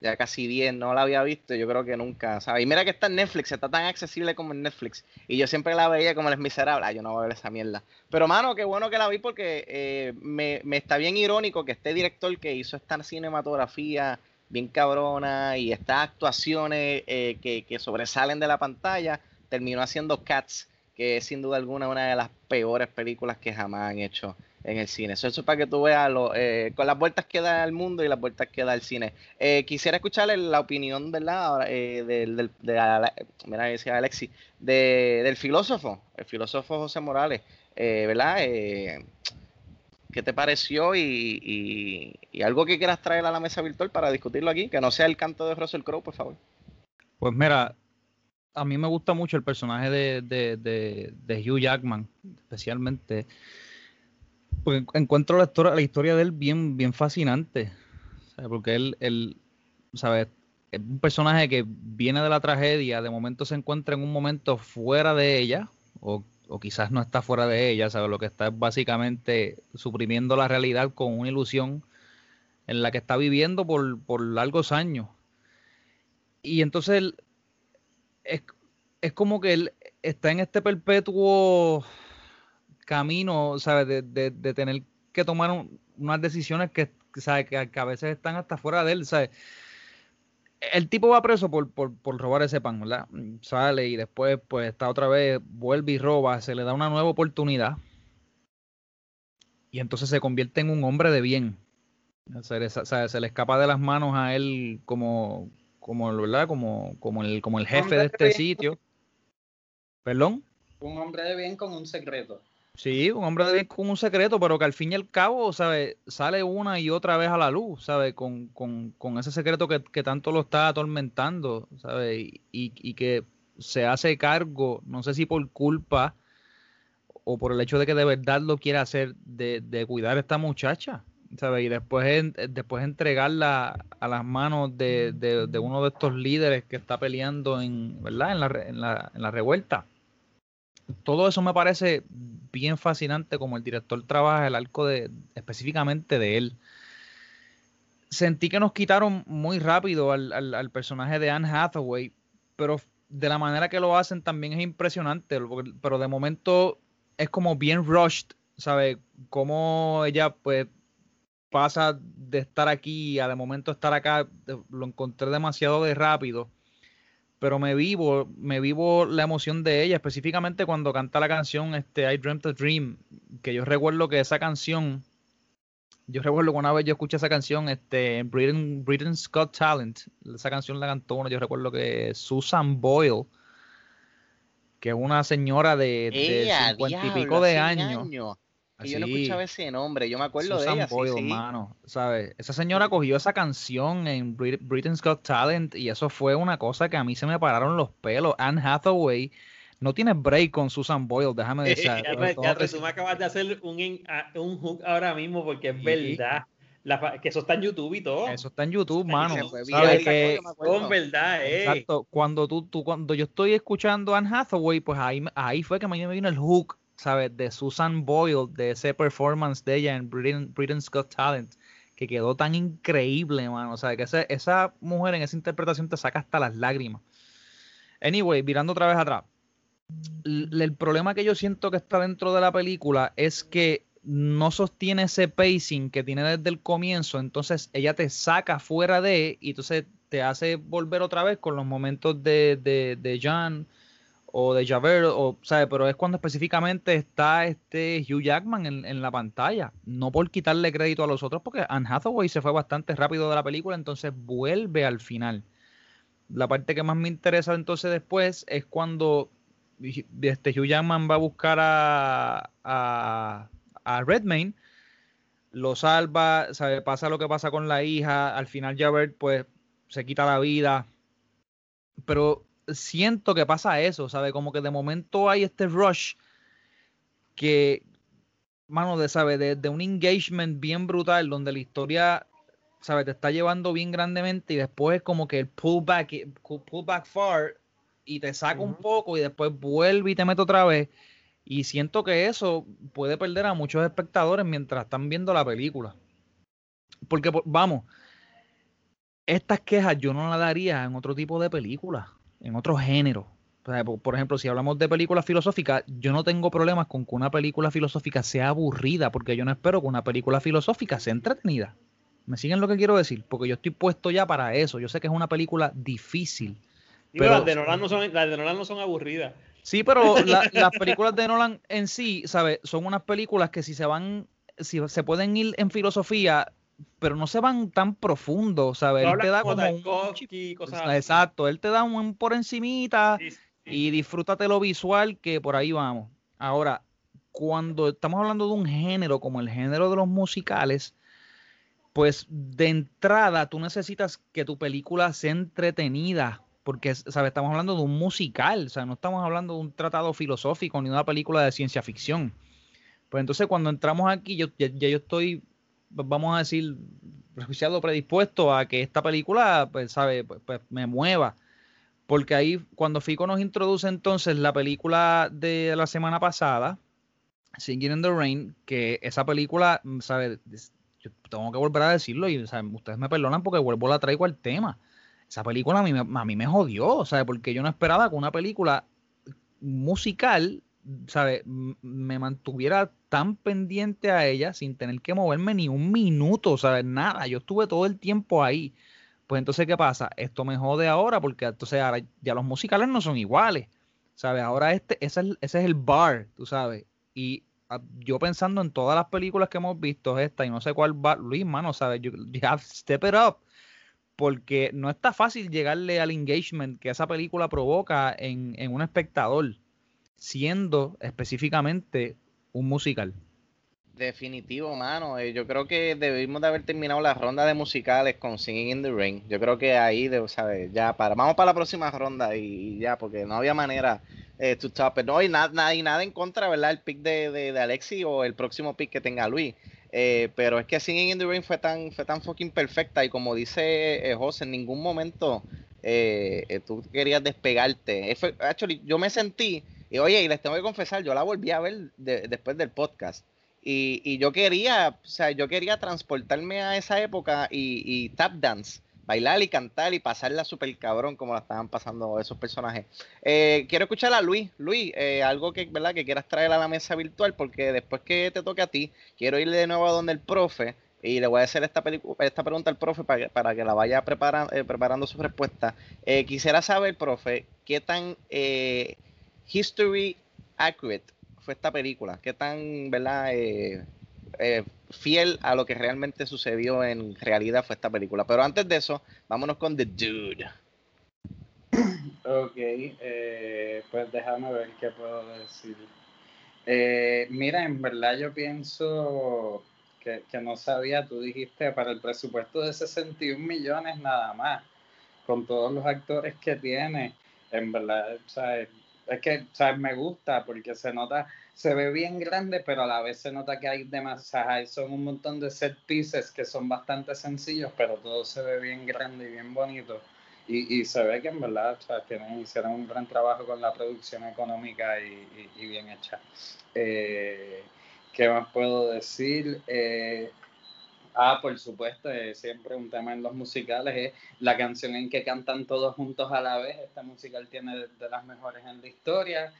ya casi diez, no la había visto, yo creo que nunca, ¿sabes? Y mira que está en Netflix, está tan accesible como en Netflix. Y yo siempre la veía como Les Miserables. Ah, yo no voy a ver esa mierda. Pero, mano, qué bueno que la vi porque eh, me, me está bien irónico que este director que hizo esta cinematografía bien cabrona y estas actuaciones eh, que, que sobresalen de la pantalla terminó haciendo Cats, que es sin duda alguna una de las peores películas que jamás han hecho en el cine. Eso, es para que tú veas lo, eh, con las vueltas que da el mundo y las vueltas que da el cine. Eh, quisiera escucharle la opinión, ¿verdad? Eh, del, del, de, de, mira, decía Alexi, de, del filósofo, el filósofo José Morales, eh, ¿verdad? Eh, ¿Qué te pareció y, y, y, algo que quieras traer a la mesa virtual para discutirlo aquí? Que no sea el canto de Russell Crowe, por favor. Pues mira, a mí me gusta mucho el personaje de, de, de, Hugh Jackman, especialmente. Porque encuentro la historia, la historia de él bien, bien fascinante. Porque él, él, ¿sabes? Es un personaje que viene de la tragedia, de momento se encuentra en un momento fuera de ella, o, o quizás no está fuera de ella, ¿sabes? Lo que está es básicamente suprimiendo la realidad con una ilusión en la que está viviendo por, por largos años. Y entonces él, es, es como que él está en este perpetuo camino, ¿sabes? De, de, tener que tomar un, unas decisiones que, ¿sabes? Que, a veces están hasta fuera de él, ¿sabes? El tipo va preso por, por, por, robar ese pan, ¿verdad? Sale y después, pues, está otra vez, vuelve y roba, se le da una nueva oportunidad. Y entonces se convierte en un hombre de bien. Le, se le escapa de las manos a él como, como ¿verdad? Como, como, el, como el jefe de este sitio. ¿Perdón? Un hombre de bien con un secreto. Sí, un hombre de bien con un secreto, pero que al fin y al cabo, ¿sabe? Sale una y otra vez a la luz, ¿sabe? Con, con, con ese secreto que, que, tanto lo está atormentando, ¿sabe? Y, y, que se hace cargo, no sé si por culpa o por el hecho de que de verdad lo quiere hacer, de, de cuidar a esta muchacha, ¿sabes? Y después, después entregarla a las manos de, de, uno de estos líderes que está peleando en, ¿verdad? En, la, en, la, en la revuelta. Todo eso me parece bien fascinante como el director trabaja el arco de específicamente de él. Sentí que nos quitaron muy rápido al, al, al personaje de Anne Hathaway, pero de la manera que lo hacen también es impresionante, pero de momento es como bien rushed, ¿sabe? Como ella pues pasa de estar aquí a de momento estar acá, lo encontré demasiado de rápido. pero me vivo, me vivo la emoción de ella, específicamente cuando canta la canción este, I Dreamt a Dream, que yo recuerdo que esa canción, yo recuerdo que una vez yo escuché esa canción este, Britain, Britain's Got Talent, esa canción la cantó uno, yo recuerdo que Susan Boyle, que es una señora de, de 50 y pico de años. Y yo no escuchaba ese nombre, yo me acuerdo de ella. Boyle, sí, Mano, ¿sabes? Esa señora cogió esa canción en Britain's Got Talent y eso fue una cosa que a mí se me pararon los pelos. Anne Hathaway no tiene break con Susan Boyle, déjame decir. ya, tú me acabas de hacer un, un hook ahora mismo porque es verdad. que eso está en YouTube y todo. Eso está en YouTube, mano. ¿Sabes que, con verdad, eh. Exacto. Cuando tú, tú, cuando yo estoy escuchando Anne Hathaway, pues ahí, ahí fue que me vino el hook ¿sabes? De Susan Boyle, de ese performance de ella en Britain, Britain's Got Talent, que quedó tan increíble, mano. O sea, que esa, mujer en esa interpretación te saca hasta las lágrimas. Anyway, mirando otra vez atrás. el problema que yo siento que está dentro de la película es que no sostiene ese pacing que tiene desde el comienzo, entonces ella te saca fuera de y entonces te hace volver otra vez con los momentos de, de, de John o de Javert, o, ¿sabe? pero es cuando específicamente está este Hugh Jackman en, la pantalla. No por quitarle crédito a los otros, porque Anne Hathaway se fue bastante rápido de la película, entonces vuelve al final. La parte que más me interesa entonces después es cuando este Hugh Jackman va a buscar a, a, a Redmayne, lo salva, ¿sabe? pasa lo que pasa con la hija, al final Javert pues se quita la vida, pero siento que pasa eso, ¿sabes? Como que de momento hay este rush que, mano, de, ¿sabe? De, un engagement bien brutal donde la historia, ¿sabes? Te está llevando bien grandemente y después es como que el pullback, pullback far y te saca un poco y después vuelve y te mete otra vez. Y siento que eso puede perder a muchos espectadores mientras están viendo la película. Porque, vamos, estas quejas yo no las daría en otro tipo de película en otro género. Por ejemplo, si hablamos de películas filosóficas, yo no tengo problemas con que una película filosófica sea aburrida, porque yo no espero que una película filosófica sea entretenida. ¿Me siguen lo que quiero decir? Porque yo estoy puesto ya para eso. Yo sé que es una película difícil. pero las de, Nolan no son, las de Nolan no son aburridas. Sí, pero las películas de Nolan en sí, ¿sabes? Son unas películas que si se van, si se pueden ir en filosofía, pero no se van tan profundo, ¿sabes? Él te da como un, Exacto, él te da un por encimita y disfrútate lo visual que por ahí vamos. Ahora, cuando estamos hablando de un género como el género de los musicales, pues de entrada tú necesitas que tu película sea entretenida, porque ¿sabes? estamos hablando de un musical, o sea, no estamos hablando de un tratado filosófico ni de una película de ciencia ficción. Pues entonces cuando entramos aquí, yo, ya yo estoy vamos a decir, prejuiciado predispuesto a que esta película, pues, sabe, pues, pues, me mueva. Porque ahí, cuando Fico nos introduce entonces la película de la semana pasada, Singing in the Rain, que esa película, ¿sabe? Yo tengo que volver a decirlo y ustedes me perdonan porque vuelvo la traigo al tema. Esa película a mí, a mí me jodió, ¿sabe? Porque yo no esperaba que una película musical ¿sabe? me mantuviera tan pendiente a ella sin tener que moverme ni un minuto, ¿sabes? Nada, yo estuve todo el tiempo ahí. Pues entonces, ¿qué pasa? Esto me jode ahora porque entonces ahora ya los musicales no son iguales, ¿sabes? Ahora este, ese es, ese es el bar, tú sabes. Y ah, yo pensando en todas las películas que hemos visto, esta y no sé cuál va, Luis, mano, ¿sabes? You, have step it up. Porque no está fácil llegarle al engagement que esa película provoca en, en un espectador siendo específicamente un musical. Definitivo, mano. Eh, yo creo que debimos de haber terminado la ronda de musicales con Singing in the Rain. Yo creo que ahí. Ya para, vamos para la próxima ronda y, ya, porque no había manera eh, to stop No, y nada, y nada en contra, ¿verdad? El pick de, de, Alexi o el próximo pick que tenga Luis. Eh, pero es que Singing in the Rain fue tan, fue tan fucking perfecta y como dice José, en ningún momento tú querías despegarte. actually, yo me sentí y oye, y les tengo que confesar, yo la volví a ver después del podcast. Y, y, yo quería, o sea, yo quería transportarme a esa época y, tap dance, bailar y cantar y pasarla súper cabrón como la estaban pasando esos personajes. Eh, quiero escuchar a Luis. Luis, eh, algo que, ¿verdad? que quieras traer a la mesa virtual, porque después que te toque a ti, quiero ir de nuevo a donde el profe y le voy a hacer esta, esta pregunta al profe para que, para que la vaya eh, preparando su respuesta. Quisiera saber, profe, qué tan history accurate fue esta película, qué tan, ¿verdad? fiel a lo que realmente sucedió en realidad fue esta película. Pero antes de eso, vámonos con The Dude. Ok, pues déjame ver qué puedo decir. mira, en verdad yo pienso que, no sabía, tú dijiste, para el presupuesto de 61 millones nada más, con todos los actores que tiene, en verdad, es que me gusta porque se nota, se ve bien grande, pero a la vez se nota que hay demasiadas, son un montón de set pieces que son bastante sencillos, pero todo se ve bien grande y bien bonito. Y, y se ve que en verdad tienen, hicieron un gran trabajo con la producción económica y, y, bien hecha. Eh, ¿Qué más puedo decir? Eh, ah, por supuesto, eh, siempre un tema en los musicales es la canción en que cantan todos juntos a la vez. Este musical tiene de, las mejores en la historia,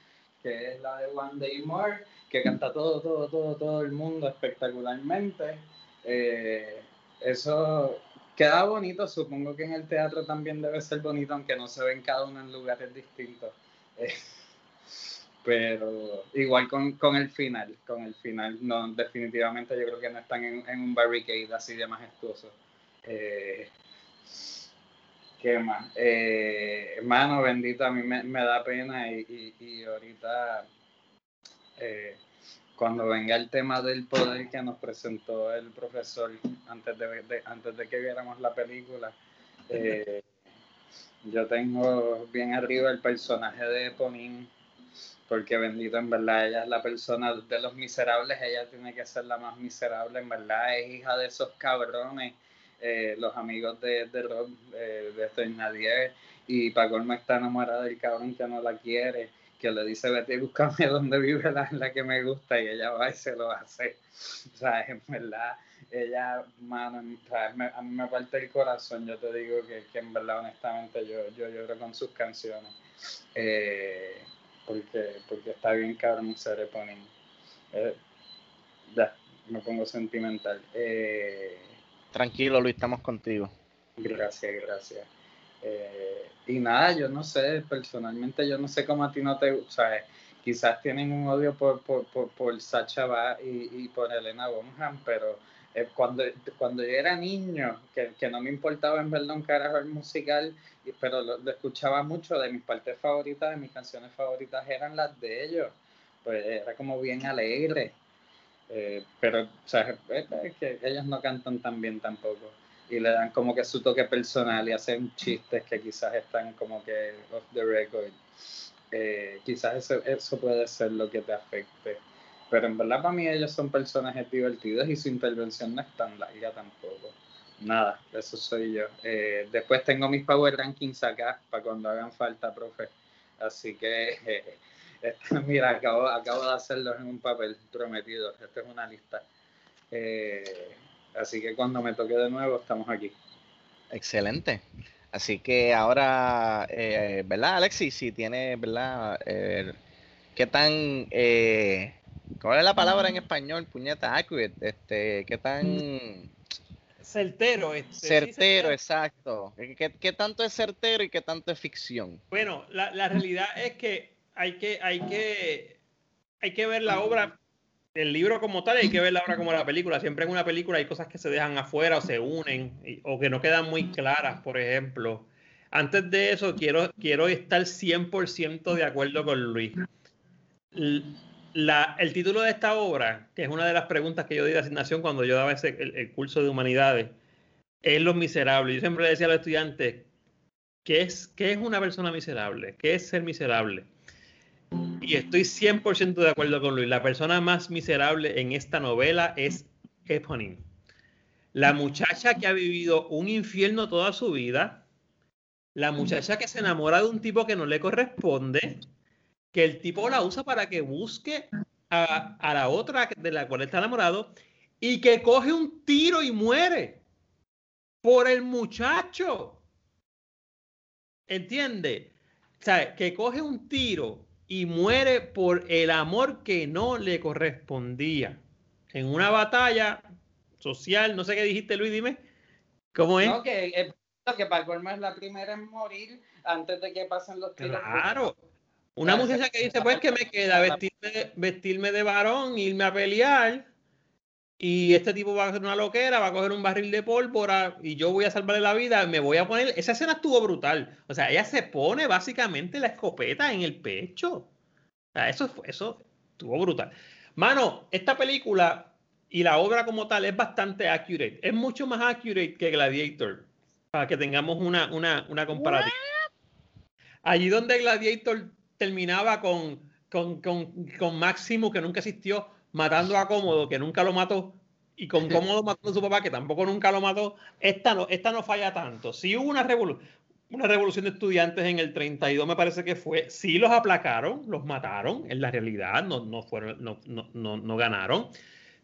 que es la de One Day More, que canta todo, todo, todo, todo el mundo espectacularmente. Eh, eso queda bonito, supongo que en el teatro también debe ser bonito, aunque no se ven cada uno en lugares distintos pero igual con, con, el final, con el final, no, definitivamente yo creo que no están en, en un barricade así de majestuoso. Eh, ¿Qué más? Eh, hermano, bendito, a mí me, me da pena y, y, ahorita, eh, cuando venga el tema del poder que nos presentó el profesor antes de, antes de que viéramos la película, eh, yo tengo bien arriba el personaje de Ponín porque bendito, en verdad, ella es la persona de los miserables, ella tiene que ser la más miserable, en verdad, es hija de esos cabrones, eh, los amigos de, de Rob, eh, de Estoy Nadie, y Paco me está enamorada del cabrón que no la quiere, que le dice, vete y búscame donde vive la, la que me gusta, y ella va y se lo hace. O sea, en verdad, ella, mano, a mí me parte el corazón, yo te digo que, que en verdad, honestamente, yo, yo lloro con sus canciones. Eh, porque, porque está bien cabrón ser eh, ya, me pongo sentimental. Eh, Tranquilo, Luis, estamos contigo. Gracias, gracias. Eh, y nada, yo no sé, personalmente yo no sé cómo a ti no te gusta. Quizás tienen un odio por, por, por, por Sacha Ba y, y, por Elena Bonham, pero eh, cuando, cuando yo era niño, que, que, no me importaba en verdad un carajo el musical, pero lo, escuchaba mucho, de mis partes favoritas, de mis canciones favoritas eran las de ellos, pues era como bien alegre, eh, pero o sea, es que ellos no cantan tan bien tampoco y le dan como que su toque personal y hacen chistes que quizás están como que off the record. Eh, quizás eso, eso puede ser lo que te afecte. Pero en verdad para mí ellos son personajes divertidos y su intervención no es tan larga tampoco. Nada, eso soy yo. Eh, después tengo mis power rankings acá para cuando hagan falta, profe. Así que, eh, mira, acabo, acabo de hacerlos en un papel prometido. Esta es una lista. Eh, así que cuando me toque de nuevo, estamos aquí. Excelente. Así que ahora, ¿verdad, Alexis? Si tiene, ¿verdad? ¿Qué tan ¿Cuál es la palabra en español, puñeta? Accurate. Este, ¿Qué tan. Certero. Este, certero, exacto. ¿Qué, tanto es certero y qué tanto es ficción? Bueno, la, la realidad es que hay que, hay que, hay que ver la obra, el libro como tal, y hay que ver la obra como la película. Siempre en una película hay cosas que se dejan afuera o se unen o que no quedan muy claras, por ejemplo. Antes de eso, quiero, quiero estar 100% de acuerdo con Luis el título de esta obra, que es una de las preguntas que yo di de asignación cuando yo daba ese, el, curso de humanidades, es Los Miserables. Yo siempre decía a los estudiantes, ¿qué es, qué es una persona miserable? ¿Qué es ser miserable? Y estoy 100% de acuerdo con Luis. La persona más miserable en esta novela es Eponine. La muchacha que ha vivido un infierno toda su vida, la muchacha que se enamora de un tipo que no le corresponde, que el tipo la usa para que busque a, la otra de la cual está enamorado y que coge un tiro y muere por el muchacho. ¿Entiende? O sea, que coge un tiro y muere por el amor que no le correspondía. En una batalla social, no sé qué dijiste, Luis, dime. ¿Cómo es? No, que, eh, que para colmo es la primera en morir antes de que pasen los tiros. Claro. Una muchacha que dice, pues que me queda vestirme, vestirme de varón, irme a pelear, y este tipo va a hacer una loquera, va a coger un barril de pólvora y yo voy a salvarle la vida, me voy a poner, esa escena estuvo brutal. O sea, ella se pone básicamente la escopeta en el pecho. O sea, eso, eso estuvo brutal. Mano, esta película y la obra como tal es bastante accurate. Es mucho más accurate que Gladiator, para que tengamos una, una, una comparativa. Allí donde Gladiator terminaba con, con, con, con Máximo, que nunca existió, matando a Cómodo, que nunca lo mató, y con Cómodo matando a su papá, que tampoco nunca lo mató, esta no, esta no falla tanto. Si hubo una revolución, una revolución de estudiantes en el 32, me parece que fue, sí los aplacaron, los mataron, en la realidad no, no, fueron, no, no, no ganaron.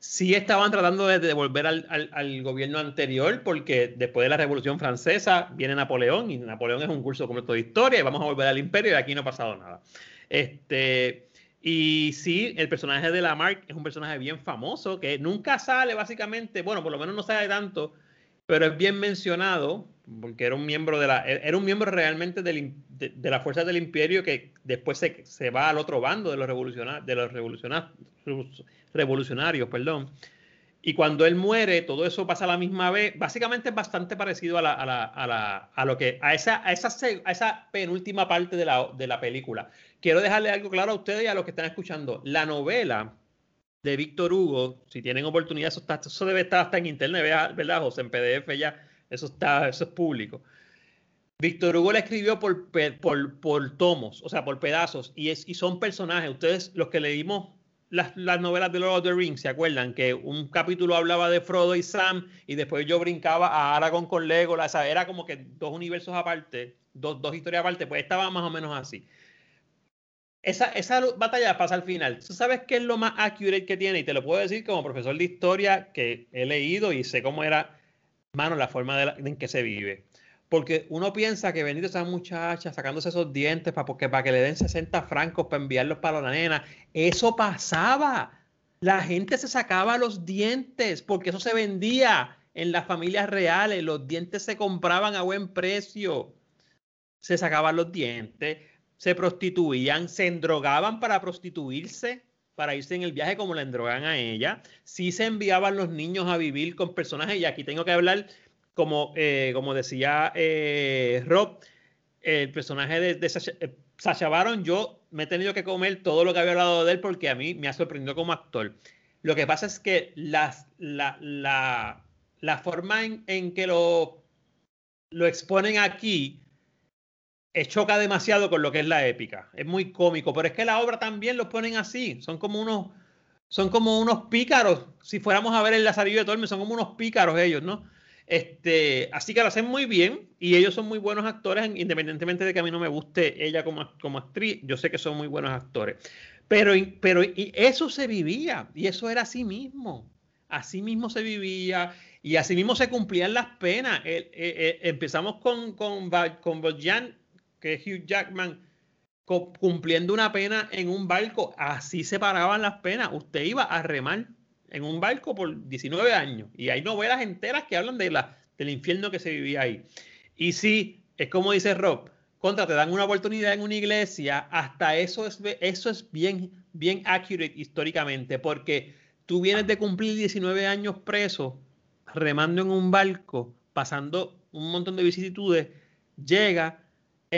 Sí estaban tratando de devolver al, al, gobierno anterior, porque después de la Revolución Francesa viene Napoleón, y Napoleón es un curso completo de historia, y vamos a volver al imperio, y aquí no ha pasado nada. Este, y sí, el personaje de Lamarck es un personaje bien famoso que nunca sale básicamente, bueno, por lo menos no sale tanto, pero es bien mencionado porque era un miembro de la, era un miembro realmente de, de, la fuerza del imperio que después se, se va al otro bando de los revolucionarios, de los revolucionarios, revolucionarios, perdón. Y cuando él muere, todo eso pasa a la misma vez. Básicamente es bastante parecido a, la, a, la, a, la, a lo que a esa, a esa, a esa penúltima parte de la, de la película. Quiero dejarle algo claro a ustedes y a los que están escuchando. La novela de Víctor Hugo, si tienen oportunidad, eso, está, eso debe estar hasta en internet, ¿verdad, José? En PDF ya, eso está, eso es público. Víctor Hugo la escribió por, por, por tomos, o sea, por pedazos, y, es, y son personajes. Ustedes, los que leímos las, las, novelas de Lord of the Rings, ¿se acuerdan? Que un capítulo hablaba de Frodo y Sam y después yo brincaba a Aragorn con Legolas, o sea, era como que dos universos aparte, dos, dos historias aparte, pues estaba más o menos así. Esa, esa batalla pasa al final. ¿Tú sabes qué es lo más accurate que tiene? Y te lo puedo decir como profesor de historia que he leído y sé cómo era, mano, la forma de en que se vive. Porque uno piensa que bendito esa muchacha sacándose esos dientes para, porque, para que le den 60 francos para enviarlos para la nena. Eso pasaba. La gente se sacaba los dientes porque eso se vendía en las familias reales. Los dientes se compraban a buen precio. Se sacaban los dientes, se prostituían, se endrogaban para prostituirse, para irse en el viaje como la endrogan a ella. Sí se enviaban los niños a vivir con personajes. Y aquí tengo que hablar como, eh, como decía eh, Rob, el personaje de, de Sacha, eh, Sacha, Baron, yo me he tenido que comer todo lo que había hablado de él porque a mí me ha sorprendido como actor. Lo que pasa es que las, la, la, la forma en, en, que lo, lo exponen aquí choca demasiado con lo que es la épica. Es muy cómico, pero es que la obra también lo ponen así. Son como unos, son como unos pícaros. Si fuéramos a ver el Lazarillo de Tormes, son como unos pícaros ellos, ¿no? Este, así que lo hacen muy bien y ellos son muy buenos actores, independientemente de que a mí no me guste ella como, como actriz, yo sé que son muy buenos actores. Pero, pero y eso se vivía y eso era así mismo. Así mismo se vivía y así mismo se cumplían las penas. Eh, eh, empezamos con, con, con Bojan, que Hugh Jackman, cumpliendo una pena en un barco. Así se paraban las penas. Usted iba a remar en un barco por 19 años. Y hay novelas enteras que hablan de la, del infierno que se vivía ahí. Y sí, es como dice Rob, contra, te dan una oportunidad en una iglesia, hasta eso es, eso es bien, bien accurate históricamente, porque tú vienes de cumplir 19 años preso, remando en un barco, pasando un montón de vicisitudes, llega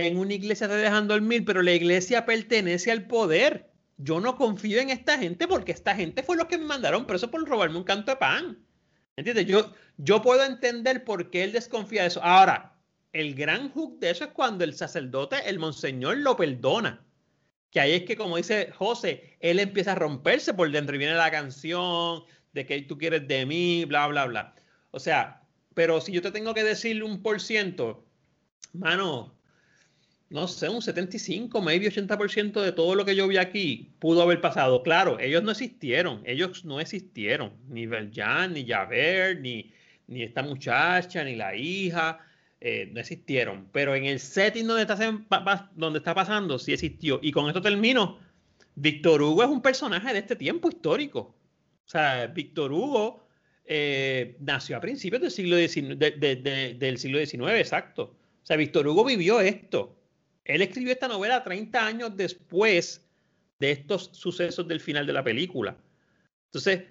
en una iglesia te dejan dormir, pero la iglesia pertenece al poder yo no confío en esta gente porque esta gente fue los que me mandaron preso por robarme un canto de pan. ¿Entiendes? Yo, yo puedo entender por qué él desconfía de eso. Ahora, el gran hook de eso es cuando el sacerdote, el monseñor, lo perdona. Que ahí es que, como dice José, él empieza a romperse por dentro y viene la canción de que tú quieres de mí, bla, bla, bla. O sea, pero si yo te tengo que decirle un por ciento, mano, no sé, un 75, maybe 80% de todo lo que yo vi aquí pudo haber pasado. Claro, ellos no existieron, ellos no existieron, ni Beljan, ni Javert, ni, ni esta muchacha, ni la hija, eh, no existieron. Pero en el setting donde está, donde está pasando, sí existió. Y con esto termino. Víctor Hugo es un personaje de este tiempo histórico. O sea, Víctor Hugo eh, nació a principios del siglo XIX, del siglo XIX, exacto. O sea, Víctor Hugo vivió esto. Él escribió esta novela 30 años después de estos sucesos del final de la película. Entonces,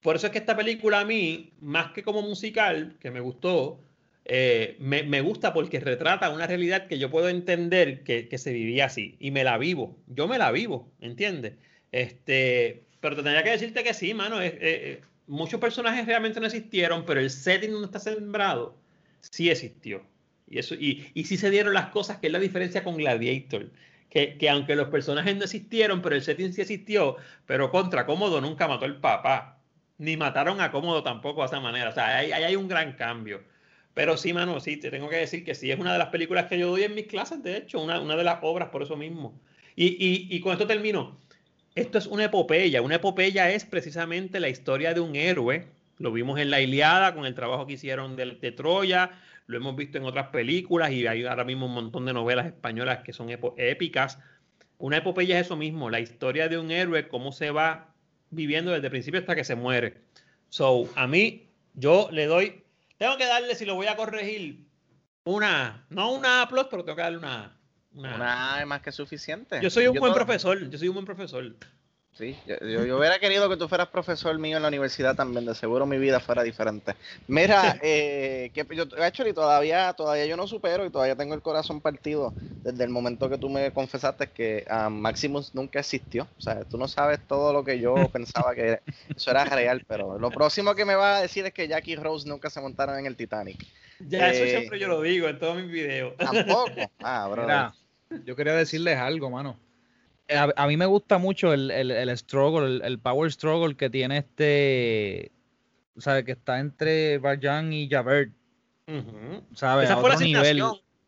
por eso es que esta película a mí, más que como musical, que me gustó, eh, me, gusta porque retrata una realidad que yo puedo entender que, se vivía así y me la vivo. Yo me la vivo, ¿entiendes? Este, pero tendría que decirte que sí, mano. Eh, muchos personajes realmente no existieron, pero el setting donde está sembrado sí existió. Y, eso, y, y sí se dieron las cosas, que es la diferencia con Gladiator. Que, que, aunque los personajes no existieron, pero el setting sí existió, pero contra Cómodo nunca mató el papá ni mataron a Cómodo tampoco de esa manera. O sea, ahí, hay un gran cambio. Pero sí, mano, sí, te tengo que decir que sí, es una de las películas que yo doy en mis clases, de hecho, una, una de las obras por eso mismo. Y, y, y, con esto termino. Esto es una epopeya. Una epopeya es precisamente la historia de un héroe. Lo vimos en la Iliada con el trabajo que hicieron de, de Troya. Lo hemos visto en otras películas y hay ahora mismo un montón de novelas españolas que son épicas. Una epopeya es eso mismo, la historia de un héroe, cómo se va viviendo desde el principio hasta que se muere. So, a mí, yo le doy, tengo que darle, si lo voy a corregir, una, no una A, pero tengo que darle una. Una, A más que suficiente. Yo soy un buen profesor, yo soy un buen profesor. Sí, yo, hubiera querido que tú fueras profesor mío en la universidad también, de seguro mi vida fuera diferente. Mira, eh, que yo, actually, todavía, todavía yo no supero y todavía tengo el corazón partido desde el momento que tú me confesaste que ah, Maximus nunca existió. O sea, tú no sabes todo lo que yo pensaba que eso era real, pero lo próximo que me va a decir es que Jackie Rose nunca se montaron en el Titanic. Ya, eso eh, siempre yo lo digo en todos mis videos. Tampoco. Ah, bro. yo quería decirles algo, mano a, mí me gusta mucho el, el, struggle, el, power struggle que tiene este, o sea, que está entre Barjan y Javert. ¿sabes? Esa fue la nivel.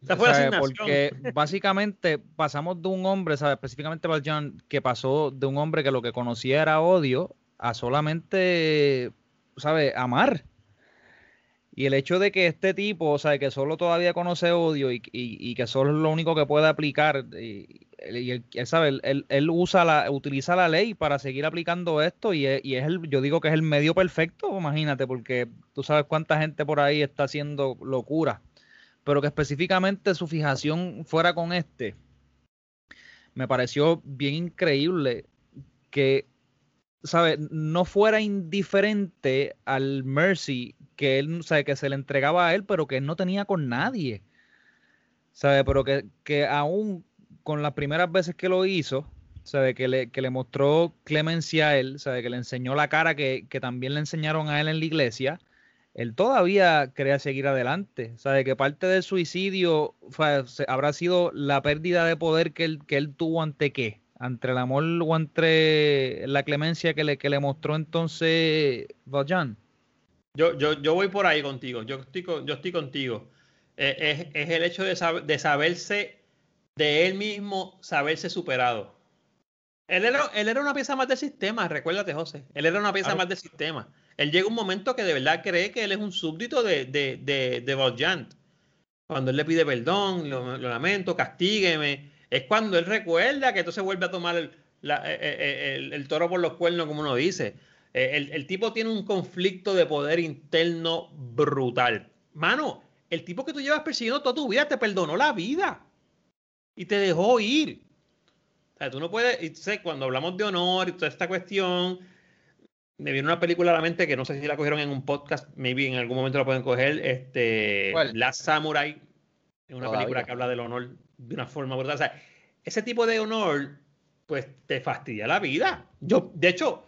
Porque básicamente pasamos de un hombre, ¿sabes? Específicamente Barjan, que pasó de un hombre que lo que conocía era odio a solamente, ¿sabes? Amar. Y el hecho de que este tipo, o sea, que solo todavía conoce odio y, y, que solo es lo único que puede aplicar, y, él, sabe, él, usa la, utiliza la ley para seguir aplicando esto y es, y es, el, yo digo que es el medio perfecto, imagínate, porque tú sabes cuánta gente por ahí está haciendo locura, pero que específicamente su fijación fuera con este, me pareció bien increíble que, ¿sabe? No fuera indiferente al Mercy que él, sabe, que se le entregaba a él, pero que él no tenía con nadie. ¿Sabe? Pero que, que aún con las primeras veces que lo hizo, ¿sabe? Que le, que le mostró clemencia a él, ¿sabe? Que le enseñó la cara que, que, también le enseñaron a él en la iglesia, él todavía quería seguir adelante. ¿Sabe? Que parte del suicidio habrá sido la pérdida de poder que él, que él tuvo ante qué? Ante el amor o entre la clemencia que le, que le mostró entonces Valjean. Yo, yo, yo voy por ahí contigo, yo estoy, yo estoy contigo. Eh, es, el hecho de, de, saberse, de él mismo, saberse superado. Él era, él era una pieza más del sistema, recuérdate, José. Él era una pieza más del sistema. Él llega un momento que de verdad cree que él es un súbdito de, de, de, de Cuando él le pide perdón, lo, lamento, castígueme. Es cuando él recuerda que entonces vuelve a tomar el, eh, eh, el, el toro por los cuernos, como uno dice. Eh, el, tipo tiene un conflicto de poder interno brutal. Mano, el tipo que tú llevas persiguiendo toda tu vida te perdonó la vida y te dejó ir. O sea, tú no puedes, y sé, cuando hablamos de honor y toda esta cuestión, me viene una película a la mente que no sé si la cogieron en un podcast, maybe en algún momento la pueden coger, este, La Samurai, es una película que habla del honor de una forma brutal. O sea, ese tipo de honor, pues te fastidia la vida. Yo, de hecho,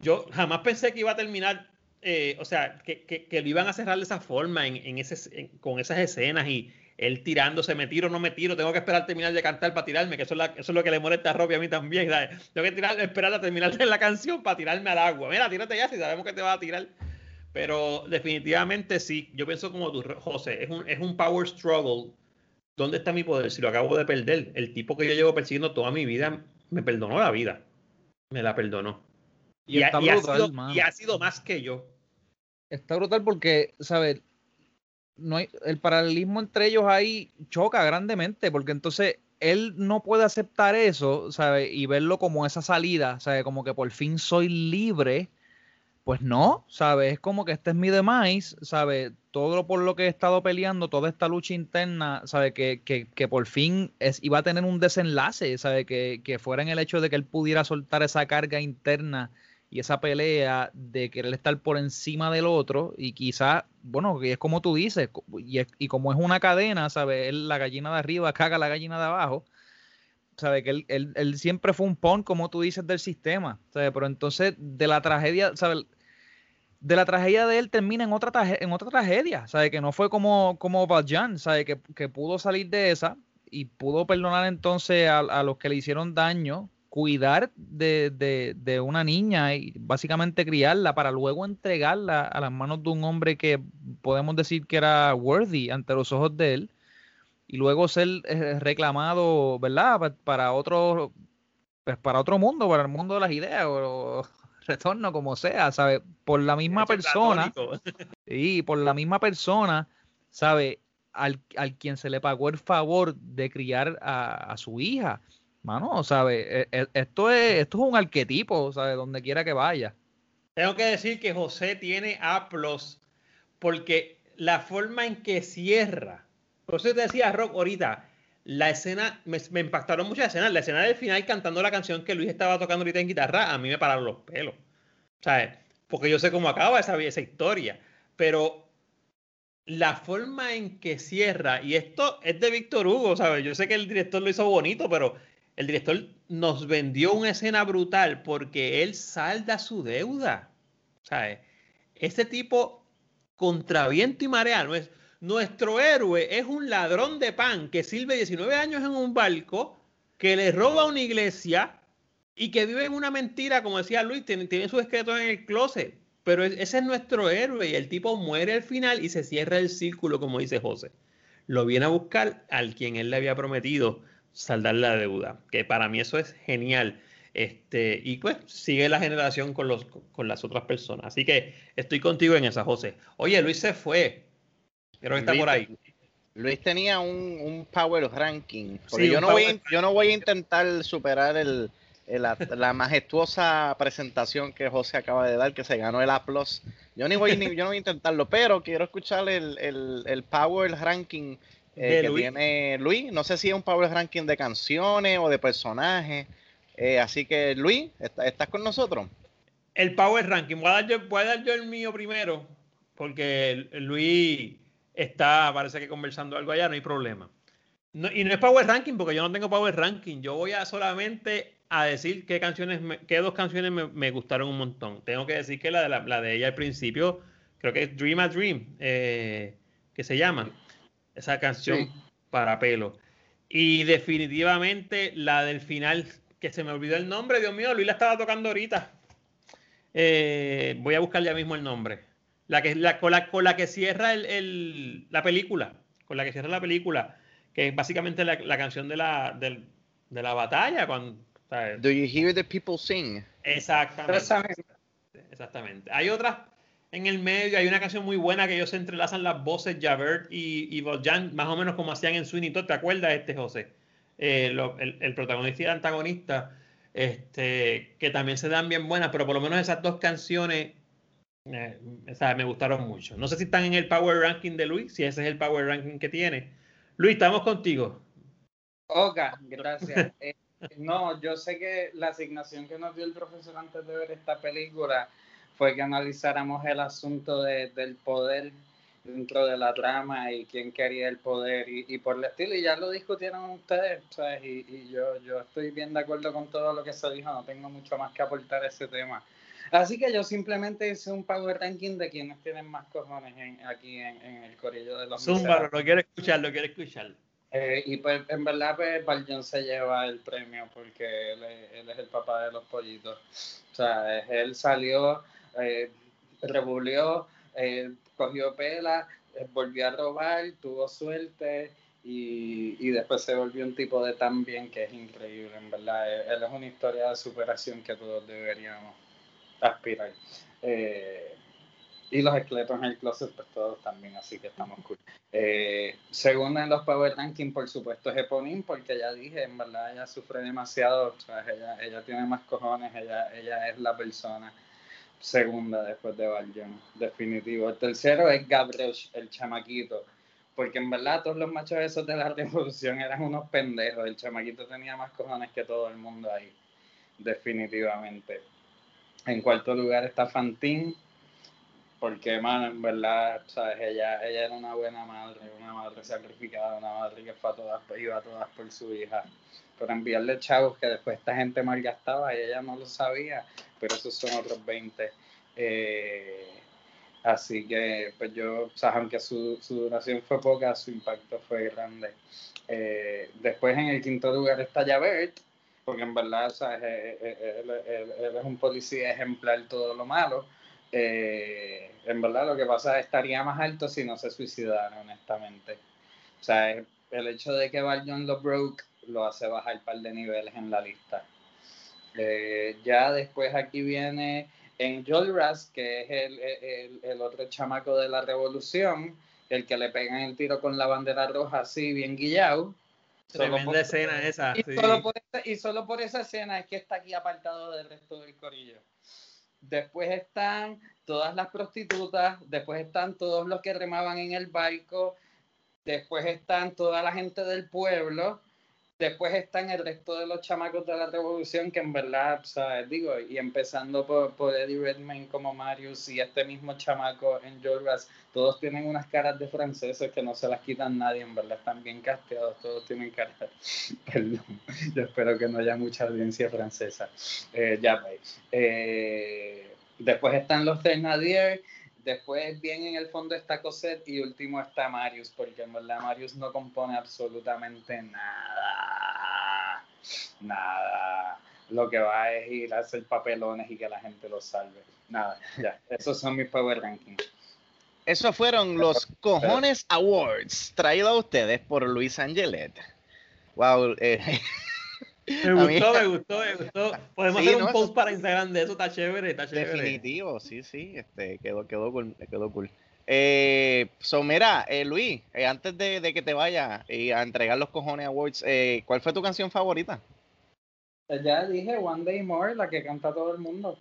yo jamás pensé que iba a terminar, eh, o sea, que, que, lo iban a cerrar de esa forma, en, ese, con esas escenas y él tirándose, me tiro, no me tiro, tengo que esperar terminar de cantar para tirarme, que eso es, eso es lo que le molesta a Robbie a mí también, Tengo que tirar, esperar a terminar de la canción para tirarme al agua. Mira, tírate ya si sabemos que te va a tirar. Pero definitivamente sí, yo pienso como tú, José, es un, es un power struggle. ¿Dónde está mi poder? Si lo acabo de perder. El tipo que yo llevo persiguiendo toda mi vida me perdonó la vida. Me la perdonó. Y, ha, sido, más que yo. Está brutal porque, ¿sabes? No hay, el paralelismo entre ellos ahí choca grandemente, porque entonces él no puede aceptar eso, ¿sabes? Y verlo como esa salida, ¿sabes? Como que por fin soy libre, pues no, ¿sabes? Es como que este es mi demise, ¿sabes? Todo por lo que he estado peleando, toda esta lucha interna, ¿sabes? Que, que, que por fin es, iba a tener un desenlace, ¿sabes? Que, que fuera en el hecho de que él pudiera soltar esa carga interna y esa pelea de querer estar por encima del otro y quizás, bueno, es como tú dices, y, es- y como es una cadena, ¿sabes? La gallina de arriba caga la gallina de abajo, ¿sabes? Que él, él- él siempre fue un pon, como tú dices, del sistema, ¿sabes? Pero entonces de la tragedia, ¿sabes? De la tragedia de él termina en otra, traje- en otra tragedia, ¿sabes? Que no fue como, como Valjean, ¿sabes? Que, que pudo salir de esa y pudo perdonar entonces a, a los que le hicieron daño, cuidar de, de- de una niña y básicamente criarla para luego entregarla a las manos de un hombre que podemos decir que era worthy ante los ojos de él y luego ser eh, reclamado, ¿verdad? Pa- Para otro, pues para otro mundo, para el mundo de las ideas o, retorno como sea, ¿sabes? Por la misma persona. Sí, por la misma persona, ¿sabe? Al, al quien se le pagó el favor de criar a, a su hija. Mano, ¿sabe? E- e- Esto es, esto es un arquetipo, ¿sabe? Donde quiera que vaya. Tengo que decir que José tiene aplos porque la forma en que cierra. Por eso te decía, Rock, ahorita, la escena, me, me impactaron muchas escenas. La escena del final cantando la canción que Luis estaba tocando ahorita en guitarra, a mí me pararon los pelos. ¿Sabes? Porque yo sé cómo acaba esa, esa historia. Pero la forma en que cierra, y esto es de Víctor Hugo, ¿sabes? Yo sé que el director lo hizo bonito, pero el director nos vendió una escena brutal porque él salda su deuda. ¿Sabes? Este tipo, contra viento y marea, no es. Nuestro héroe es un ladrón de pan que sirve 19 años en un barco, que le roba una iglesia y que vive en una mentira, como decía Luis, tiene, tiene su esqueleto en el closet. Pero es- ese es nuestro héroe y el tipo muere al final y se cierra el círculo, como dice José. Lo viene a buscar al quien él le había prometido saldar la deuda, que para mí eso es genial. Este, y pues sigue la generación con, los, con las otras personas. Así que estoy contigo en esa, José. Oye, Luis se fue. Creo que está Luis- por ahí. Luis tenía un, un power ranking. Porque Sí, yo, no voy, yo no voy a intentar superar el, el- la, la majestuosa presentación que José acaba de dar, que se ganó el A. Yo, ni voy, ni, yo no voy a intentarlo, pero quiero escuchar el, el, el power ranking eh, que Luis. tiene Luis. No sé si es un power ranking de canciones o de personajes. Eh, así que, Luis, ¿está- ¿estás con nosotros? El Power Ranking. Voy a dar yo, voy a dar yo el mío primero, porque Luis está, parece que conversando algo allá, no hay problema. No- y no es Power Ranking, porque yo no tengo Power Ranking. Yo voy a solamente a decir qué canciones, me- qué dos canciones me, me gustaron un montón. Tengo que decir que la de, la, la de ella al principio, creo que es Dream a Dream, eh, que se llama. Esa canción Sí. para pelo. Y definitivamente la del final, que se me olvidó el nombre, Dios mío, Luis la estaba tocando ahorita. Eh, voy a buscar ya mismo el nombre. La que, la, con, la, con la que cierra el, el- la película. Con la que cierra la película. Que es básicamente la, la canción de la, del- de la batalla. Cuando, ¿sabes? Do you hear the people sing? Exactamente. Exactamente. Hay otras en el medio, hay una canción muy buena que ellos se entrelazan las voces Javert y, y Valjean, más o menos como hacían en Sweeney Todd. ¿Te acuerdas, este José? Eh, el, el protagonista y el antagonista, este, que también se dan bien buenas, pero por lo menos esas dos canciones eh, me gustaron mucho. No sé si están en el Power Ranking de Luis, si ese es el Power Ranking que tiene. Luis, estamos contigo. Oga, gracias. Eh, no, yo sé que la asignación que nos dio el profesor antes de ver esta película fue que analizáramos el asunto de- del poder dentro de la trama y quién quería el poder y, y por el estilo, y ya lo discutieron ustedes, ¿sabes? Y, y yo, yo estoy bien de acuerdo con todo lo que se dijo, no tengo mucho más que aportar a ese tema. Así que yo simplemente hice un power ranking de quienes tienen más cojones en- aquí en, en el corillo de los miserables. lo quiero escuchar, lo quiero escuchar. Eh, y pues en verdad pues Baljon se lleva el premio porque él, es- él es el papá de los pollitos. O sea, él salió, eh, eh, cogió pela, eh, volvió a robar, tuvo suerte y, y después se volvió un tipo de tan bien que es increíble, en verdad. Él, él es una historia de superación que todos deberíamos aspirar. Eh, y los esqueletos en el closet, pues todos también, así que estamos cool. Eh, segunda en los Power Ranking, por supuesto, es Eponin, porque ya dije, en verdad ella sufre demasiado, o sea, ella, ella tiene más cojones, ella, ella es la persona. Segunda después de Valjean, definitivo. El tercero es Gabriel, el chamaquito, porque en verdad todos los machos esos de la revolución eran unos pendejos. El chamaquito tenía más cojones que todo el mundo ahí, definitivamente. En cuarto lugar está Fantine, porque, man, en verdad, ¿sabes? Ella, ella era una buena madre, una madre sacrificada, una madre que fue a todas, iba a todas por su hija. Pero enviarle chavos que después esta gente malgastaba y ella no lo sabía, pero esos son otros 20. Eh, así que, pues yo, o sea, aunque su, su duración fue poca, su impacto fue grande. Eh, después en el quinto lugar está Javert, porque en verdad, ¿sabes? Él, él es un policía ejemplar todo lo malo eh, en verdad lo que pasa es estaría más alto si no se suicidara, honestamente. O sea, el hecho de que Valjean lo broke lo hace bajar un par de niveles en la lista. Eh, ya después aquí viene en Ras, que es el, el, el, otro chamaco de la revolución, el que le pegan el tiro con la bandera roja así, bien guillado. Tremenda escena esa. Y, solo por esa, y solo por esa escena es que está aquí apartado del resto del corillo después están todas las prostitutas, después están todos los que remaban en el barco, después están toda la gente del pueblo, después están el resto de los chamacos de la revolución que en verdad, ¿sabes? Digo, y empezando por, por Eddie Redmayne como Marius y este mismo chamaco en Jorgas, todos tienen unas caras de franceses que no se las quitan nadie, en verdad están bien casteados, todos tienen caras, perdón, yo espero que no haya mucha audiencia francesa, eh, ya veis. Eh, después están los Thenardier, Después, bien en el fondo está Cosette y último está Marius, porque en verdad Marius no compone absolutamente nada. Nada. Lo que va es ir a hacer papelones y que la gente lo salve. Nada, ya. Esos son mis power rankings. Esos fueron los Cojones Awards, traídos a ustedes por Luis Angelet. Wow. Eh, me gustó, me gustó, me gustó. Podemos hacer un post para Instagram de eso, está chévere, está chévere. Definitivo, sí, sí, este, quedó, quedó cool, quedó cool. Eh, so, mira, eh, Luis, eh, antes de, de, que te vaya y a entregar los cojones awards, eh, ¿cuál fue tu canción favorita? Pues ya dije One Day More, la que canta todo el mundo.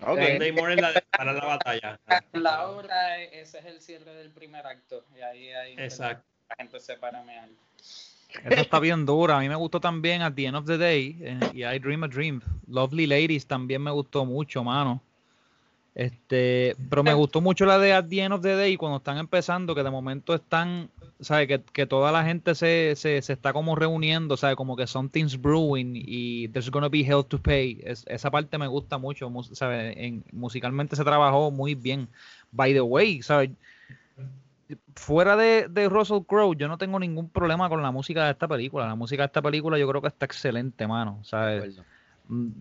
Okay. One Day More es la de para la batalla. La obra, ese es el cierre del primer acto. Y ahí, ahí Exacto. la gente se para mear. Esa está bien dura. A mí me gustó también At the End of the Day eh, y I Dream a Dream. Lovely Ladies también me gustó mucho, mano. Este, pero me gustó mucho la de At the End of the Day cuando están empezando, que de momento están, ¿sabes? Que, que toda la gente se, se, se, está como reuniendo, ¿sabes? Como que something's brewing y there's gonna be hell to pay. Es, esa parte me gusta mucho, ¿sabes? En, musicalmente se trabajó muy bien. By the way, ¿sabes? fuera de, de, Russell Crowe, yo no tengo ningún problema con la música de esta película. La música de esta película yo creo que está excelente, mano. ¿sabes?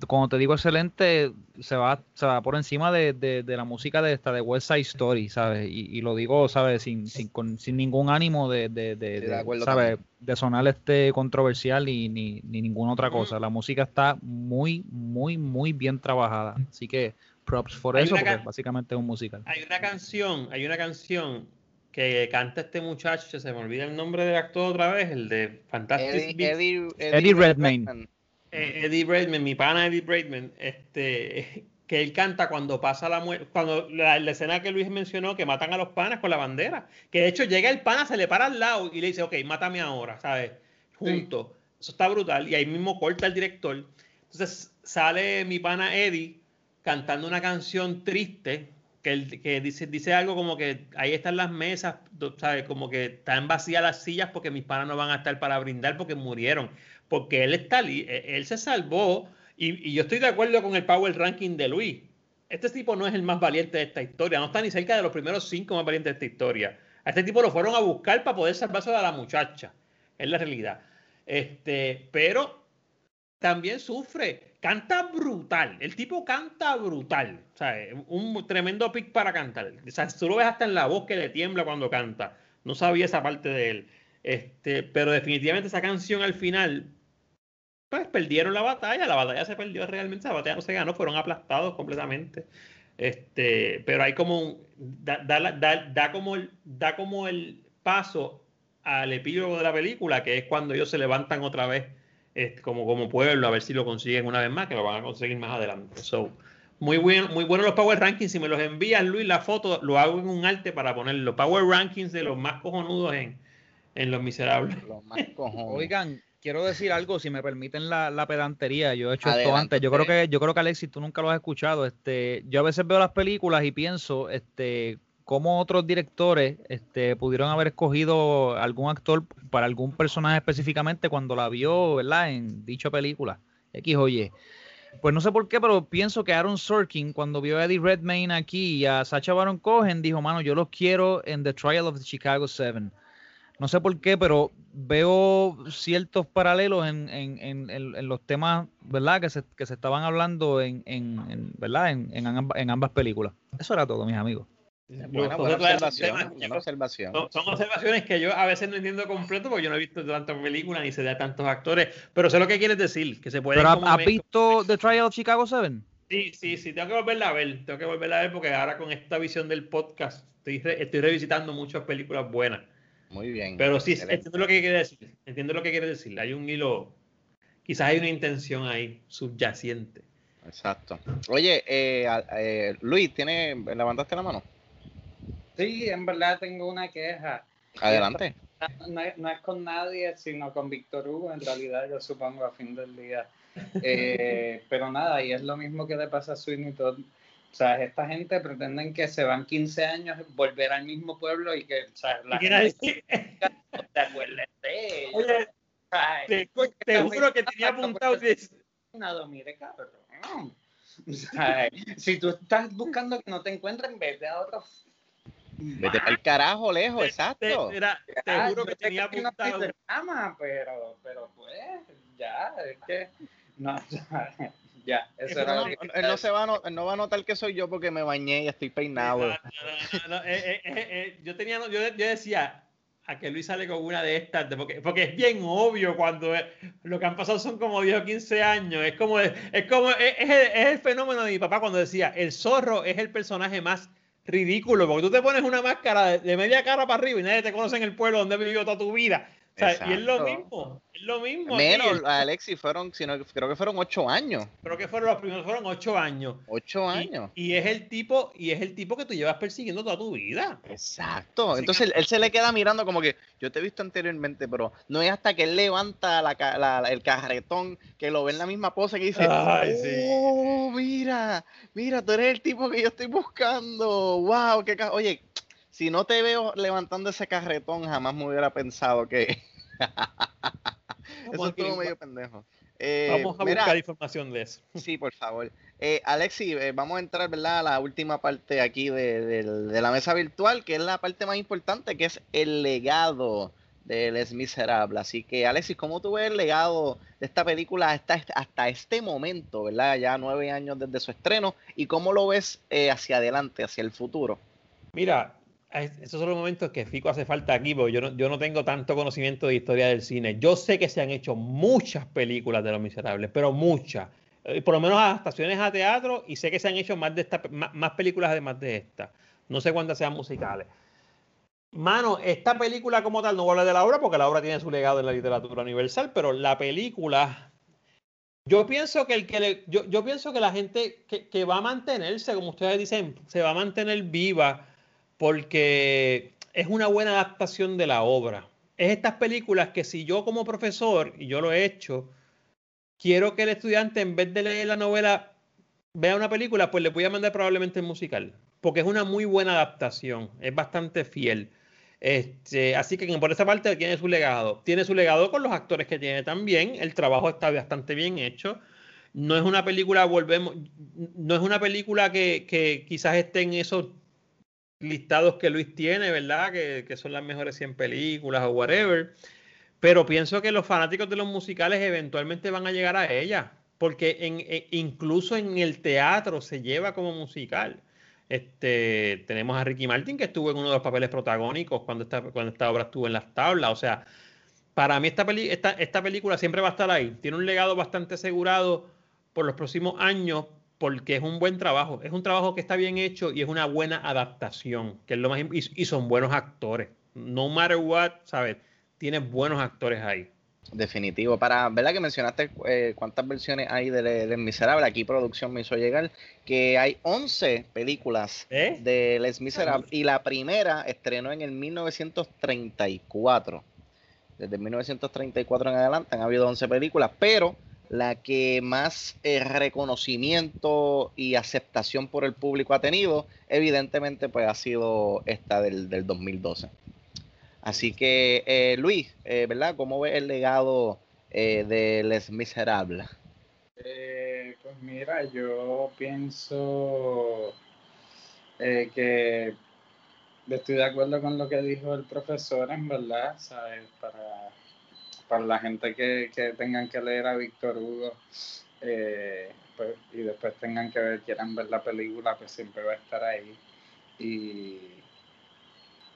Cuando te digo excelente, se va, se va por encima de, de, de la música de esta de West Side Story, ¿sabes? Y, y lo digo, ¿sabes? Sin, sin, con, sin ningún ánimo de, de, de, ¿sabes? de sonar este controversial y ni, ni ninguna otra cosa. La música está muy, muy, muy bien trabajada. Así que props por hay eso, porque básicamente es un musical. Hay una canción, hay una canción que canta este muchacho, se me olvida el nombre del actor otra vez, el de Fantastic Eddie, Eddie, Eddie, Eddie Redmayne. Redmayne. Eh, Eddie Redmayne, mi pana Eddie Redmayne, este, que él canta cuando pasa la muerte, cuando la, la, escena que Luis mencionó, que matan a los panas con la bandera, que de hecho llega el pana, se le para al lado y le dice, ok, mátame ahora, ¿sabes? Junto. Sí. Eso está brutal. Y ahí mismo corta el director. Entonces sale mi pana Eddie cantando una canción triste, que, él, que dice, dice algo como que ahí están las mesas, ¿sabes? Como que están vacías las sillas porque mis panas no van a estar para brindar porque murieron. Porque él está él se salvó y, yo estoy de acuerdo con el power ranking de Luis. Este tipo no es el más valiente de esta historia, no está ni cerca de los primeros cinco más valientes de esta historia. A este tipo lo fueron a buscar para poder salvarse de la muchacha, es la realidad. Este, pero también sufre, canta brutal, el tipo canta brutal, o sea, un tremendo pick para cantar, o sea, tú lo ves hasta en la voz que le tiembla cuando canta, no sabía esa parte de él, este, pero definitivamente esa canción al final, pues perdieron la batalla, la batalla se perdió realmente, la batalla no se ganó, fueron aplastados completamente, este, pero hay como un, da, da, da, da como el, da como el paso al epílogo de la película, que es cuando ellos se levantan otra vez como, como pueblo, a ver si lo consiguen una vez más, que lo van a conseguir más adelante. So, Muy bueno, muy bueno los Power Rankings. Si me los envías, Luis, la foto, lo hago en un arte para ponerlo. Power Rankings de los más cojonudos en, en Los Miserables. Los más cojones. Oigan, quiero decir algo, si me permiten la, la pedantería. Yo he hecho esto Adelante, antes. Yo creo que, yo creo que Alexis, tú nunca lo has escuchado. Este, yo a veces veo las películas y pienso, este, cómo otros directores este, pudieron haber escogido algún actor para algún personaje específicamente cuando la vio, ¿verdad? En dicha película. X o Y. Pues no sé por qué, pero pienso que Aaron Sorkin, cuando vio a Eddie Redmayne aquí y a Sacha Baron Cohen, dijo, mano, yo los quiero en The Trial of the Chicago Seven. No sé por qué, pero veo ciertos paralelos en, en- en- en- en los temas, ¿verdad? Que se, que se estaban hablando en, en- en- ¿verdad? En, en amba- en ambas películas. Eso era todo, mis amigos. Buena, buena claro, observación. temas- buena observación. Son, son observaciones que yo a veces no entiendo completo porque yo no he visto tantas películas ni sé de tantos actores, pero sé lo que quieres decir, que se puede... ¿Pero ha- has visto The Trial of Chicago Seven? Sí, sí, sí, tengo que volverla a ver, tengo que volverla a ver porque ahora con esta visión del podcast estoy, re- estoy revisitando muchas películas buenas. Muy bien. Pero sí, excelente. entiendo lo que quiere decir, entiendo lo que quiere decir, hay un hilo, quizás hay una intención ahí subyacente. Exacto. Oye, eh, eh, Luis, ¿tiene, ¿levantaste la mano? Sí, en verdad tengo una queja. Adelante. No, es- no es con nadie, sino con Víctor Hugo, en realidad, yo supongo, a fin del día. Eh, pero nada, y es lo mismo que le pasa a Sweeney Todd. O sea, esta gente pretenden que se van 15 años, volver al mismo pueblo y que, o sea, la ¿Qué quieres gente no te acuerdes de ellos. Oye, sea, Te, te juro que tenía apuntado decía, nada, mire, cabrón. O sea, si tú estás buscando que no te encuentren, vete a otros. Vete para el carajo, lejos, exacto. te, era- te Ah, juro que tenía no apuntado. drama, pero, pero pues, ya, es que. No, ya, eso era No, lo que él no se va a no- él no va a notar que soy yo porque me bañé y estoy peinado. No, eh, eh, eh, eh, yo tenía, yo, yo decía a que Luis sale con una de estas, de- porque, porque es bien obvio cuando eh, lo que han pasado son como 10 o 15 años. Es como, es como, es, es el, es el fenómeno de mi papá cuando decía, el zorro es el personaje más ridículo, porque tú te pones una máscara de, de media cara para arriba y nadie te conoce en el pueblo donde has vivido toda tu vida. Y es lo mismo, es lo mismo. Menos, Alexis, fueron, sino, creo que fueron ocho años. Creo que fueron los primeros, fueron 8 años. Ocho años. Y, es el tipo, y es el tipo que tú llevas persiguiendo toda tu vida. Exacto. Así Entonces que- él se le queda mirando como que yo te he visto anteriormente, pero no es hasta que él levanta la la- la- el carretón que lo ve en la misma pose que dice, Ay, sí. oh, mira, mira, tú eres el tipo que yo estoy buscando. Wow, qué ca-". Oye, si no te veo levantando ese carretón, jamás me hubiera pensado que eso estuvo a- medio pendejo. Eh, vamos a mira, buscar información de eso. Sí, por favor. Eh, Alexi, eh, vamos a entrar ¿verdad? a la última parte aquí de, la mesa virtual, que es la parte más importante, que es el legado de Les Miserables. Así que, Alexis, ¿cómo tú ves el legado de esta película hasta, hasta este momento, ¿verdad? Ya nueve años desde su estreno, y cómo lo ves eh, hacia adelante, hacia el futuro? Mira, es- esos son los momentos que Fico hace falta aquí, porque yo no, yo no tengo tanto conocimiento de historia del cine. Yo sé que se han hecho muchas películas de Los Miserables, pero muchas. Eh, Por lo menos adaptaciones a teatro, y sé que se han hecho más, de esta, más películas además de esta. No sé cuántas sean musicales. Mano, esta película como tal, no voy a hablar de la obra porque la obra tiene su legado en la literatura universal, pero la película, yo pienso que el que le- yo, yo pienso que la gente que, que va a mantenerse, como ustedes dicen, se va a mantener viva porque es una buena adaptación de la obra. Es estas películas que si yo como profesor, y yo lo he hecho, quiero que el estudiante en vez de leer la novela vea una película, pues le voy a mandar probablemente el musical, porque es una muy buena adaptación, es bastante fiel. Este, así que por esa parte tiene su legado. Tiene su legado con los actores que tiene también. El trabajo está bastante bien hecho. No es una película, volvemos, no es una película que, que quizás esté en esos listados que Luis tiene, ¿verdad? Que, que son las mejores 100 películas o whatever. Pero pienso que los fanáticos de los musicales eventualmente van a llegar a ella, porque en, e- incluso en el teatro se lleva como musical. Este, tenemos a Ricky Martin que estuvo en uno de los papeles protagónicos cuando esta, cuando esta obra estuvo en las tablas. O sea, para mí esta, peli- esta, esta película siempre va a estar ahí. Tiene un legado bastante asegurado por los próximos años porque es un buen trabajo. Es un trabajo que está bien hecho y es una buena adaptación, que es lo más y, y son buenos actores. No matter what, ¿sabes? Tienes buenos actores ahí. Definitivo. Para, ¿verdad que mencionaste eh, cuántas versiones hay de Les Miserables? Aquí producción me hizo llegar que hay 11 películas ¿Eh? de Les Miserables y la primera estrenó en el 1934. Desde 1934 en adelante han habido 11 películas, pero la que más eh, reconocimiento y aceptación por el público ha tenido, evidentemente, pues ha sido esta del, del 2012. Así que, eh, Luis, eh, ¿verdad? ¿Cómo ves el legado eh, de Les Miserables? Pues mira, yo pienso que estoy de acuerdo con lo que dijo el profesor, en verdad, ¿sabes? Para, para la gente que, que tengan que leer a Víctor Hugo eh, pues, y después tengan que ver, quieran ver la película, pues siempre va a estar ahí. Y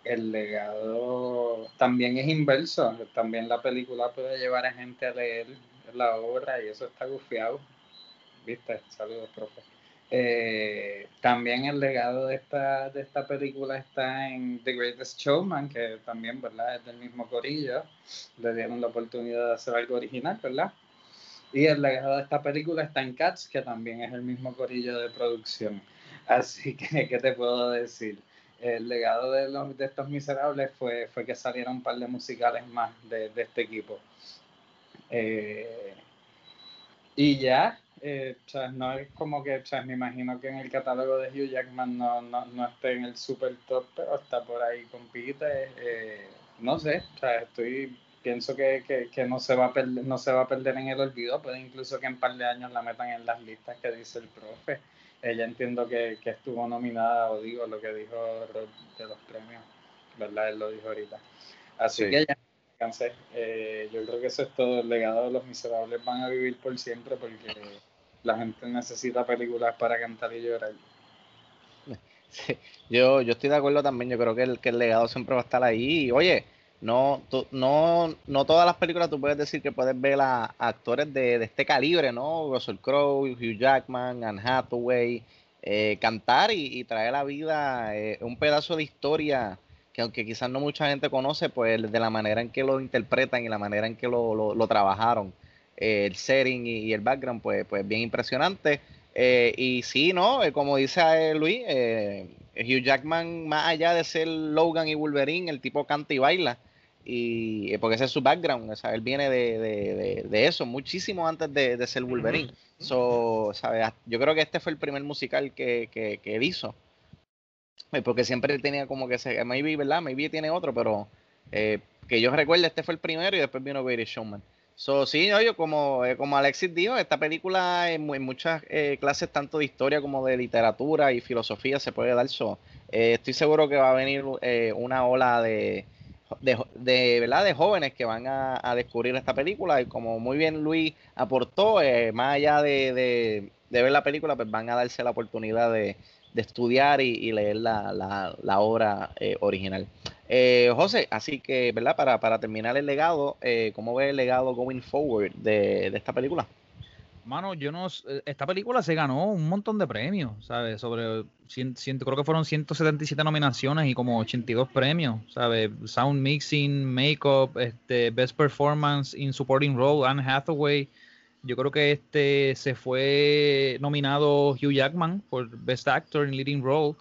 el legado también es inverso, también la película puede llevar a gente a leer la obra y eso está gufiado. ¿Viste? Saludos, profe. Eh, también el legado de esta, de esta película está en The Greatest Showman, que también, ¿verdad? Es del mismo corillo. Le dieron la oportunidad de hacer algo original, ¿verdad? Y el legado de esta película está en Cats, que también es el mismo corillo de producción. Así que, ¿qué te puedo decir? El legado de, los, de estos miserables fue, fue que salieron un par de musicales más de, de este equipo. Eh, y ya, eh, o sea, no es como que, o sea, me imagino que en el catálogo de Hugh Jackman no, no, no esté en el super top, pero está por ahí, compite. Eh, no sé, o sea, estoy, pienso que, que, que, no, se va a perder, no se va a perder en el olvido, puede incluso que en un par de años la metan en las listas que dice el profe. Ella entiendo que, que estuvo nominada, o digo lo que dijo Rob de los premios, ¿verdad? Él lo dijo ahorita. Así Sí. que ya cansé. Eh, yo creo que eso es todo. El legado de los miserables van a vivir por siempre porque la gente necesita películas para cantar y llorar. Sí, yo, yo estoy de acuerdo también, yo creo que el, que el legado siempre va a estar ahí. Y, oye, no, no, no todas las películas tú puedes decir que puedes ver a, actores de, de este calibre, ¿no? Russell Crowe, Hugh Jackman, Anne Hathaway, eh, cantar y, y traer a la vida eh, un pedazo de historia que aunque quizás no mucha gente conoce, pues de la manera en que lo interpretan y la manera en que lo- lo trabajaron, eh, el setting y, y el background, pues, pues bien impresionante. Eh, y sí, ¿no? Eh, como dice Luis, Hugh Jackman, más allá de ser Logan y Wolverine, el tipo canta y baila. Y porque ese es su background, o sea, él viene de, de- de- de eso, muchísimo antes de, de ser Wolverine. So, ¿sabes? Yo creo que este fue el primer musical que, que, que él hizo. Porque siempre tenía como que se, maybe, ¿verdad? Maybe tiene otro, pero eh, que yo recuerde, este fue el primero y después vino Greatest Showman. So, sí, yo como, eh, como Alexis dijo, esta película en, mu- en muchas eh, clases, tanto de historia como de literatura y filosofía, se puede dar. So, eh, estoy seguro que va a venir eh, una ola de, de, de, ¿verdad? de jóvenes que van a, a descubrir esta película. Y como muy bien Luis aportó, más allá de, de- de ver la película, pues van a darse la oportunidad de, estudiar y, leer la, la- la obra original. Eh, José, así que, ¿verdad? Para, terminar el legado, eh, ¿cómo ves el legado going forward de, esta película? Mano, yo no. eh, Esta película se ganó un montón de premios, ¿sabes? Sobre. cien- cien- creo que fueron 177 nominaciones y como 82 premios, ¿sabes? Sound mixing, makeup, este, best performance in supporting role, Anne Hathaway. Yo creo que este se fue nominado Hugh Jackman por Best Actor in Leading Role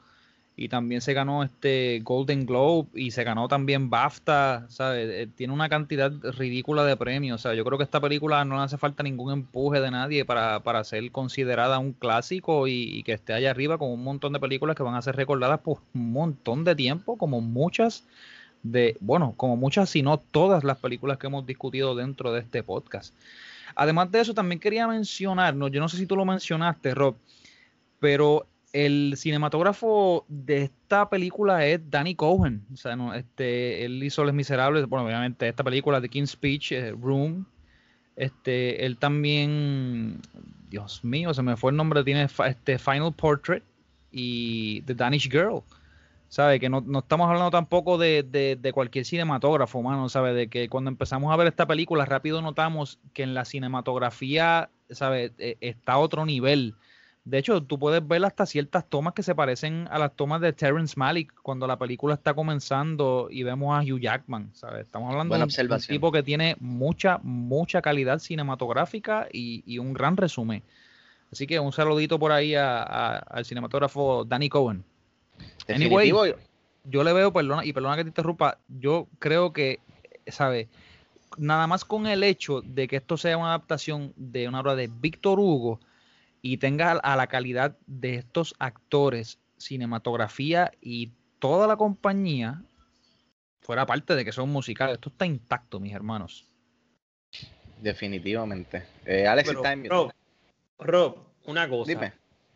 y también se ganó este Golden Globe y se ganó también BAFTA, ¿sabes? Eh, Tiene una cantidad ridícula de premios, o sea, yo creo que esta película no le hace falta ningún empuje de nadie para, para ser considerada un clásico y, y que esté allá arriba con un montón de películas que van a ser recordadas por un montón de tiempo, como muchas de, bueno, como muchas, si no todas las películas que hemos discutido dentro de este podcast. Además de eso, también quería mencionar, no, yo no sé si tú lo mencionaste, Rob, pero el cinematógrafo de esta película es Danny Cohen. O sea, no, este, él hizo Les Miserables, bueno, obviamente esta película de King's Speech, eh, Room. Este, él también, Dios mío, se me fue el nombre, tiene este Final Portrait y The Danish Girl. ¿Sabe? Que no, no estamos hablando tampoco de, de- cualquier cinematógrafo, mano, ¿sabe? De que cuando empezamos a ver esta película, rápido notamos que en la cinematografía, ¿sabe? Eh, está otro nivel. De hecho, tú puedes ver hasta ciertas tomas que se parecen a las tomas de Terrence Malick cuando la película está comenzando y vemos a Hugh Jackman, ¿sabes? Estamos hablando de un- tipo que tiene mucha, mucha calidad cinematográfica y, y un gran resumen. Así que un saludito por ahí a- a- al cinematógrafo Danny Cohen. Anyway, Definitivo, yo le veo, perdona, y perdona que te interrumpa, yo creo que, ¿sabes? Nada más con el hecho de que esto sea una adaptación de una obra de Víctor Hugo y tenga a la calidad de estos actores, cinematografía y toda la compañía, fuera parte de que son musicales, esto está intacto, mis hermanos. definitivamente. Eh, Alex Pero, está en. Rob, Rob, una cosa. Dime,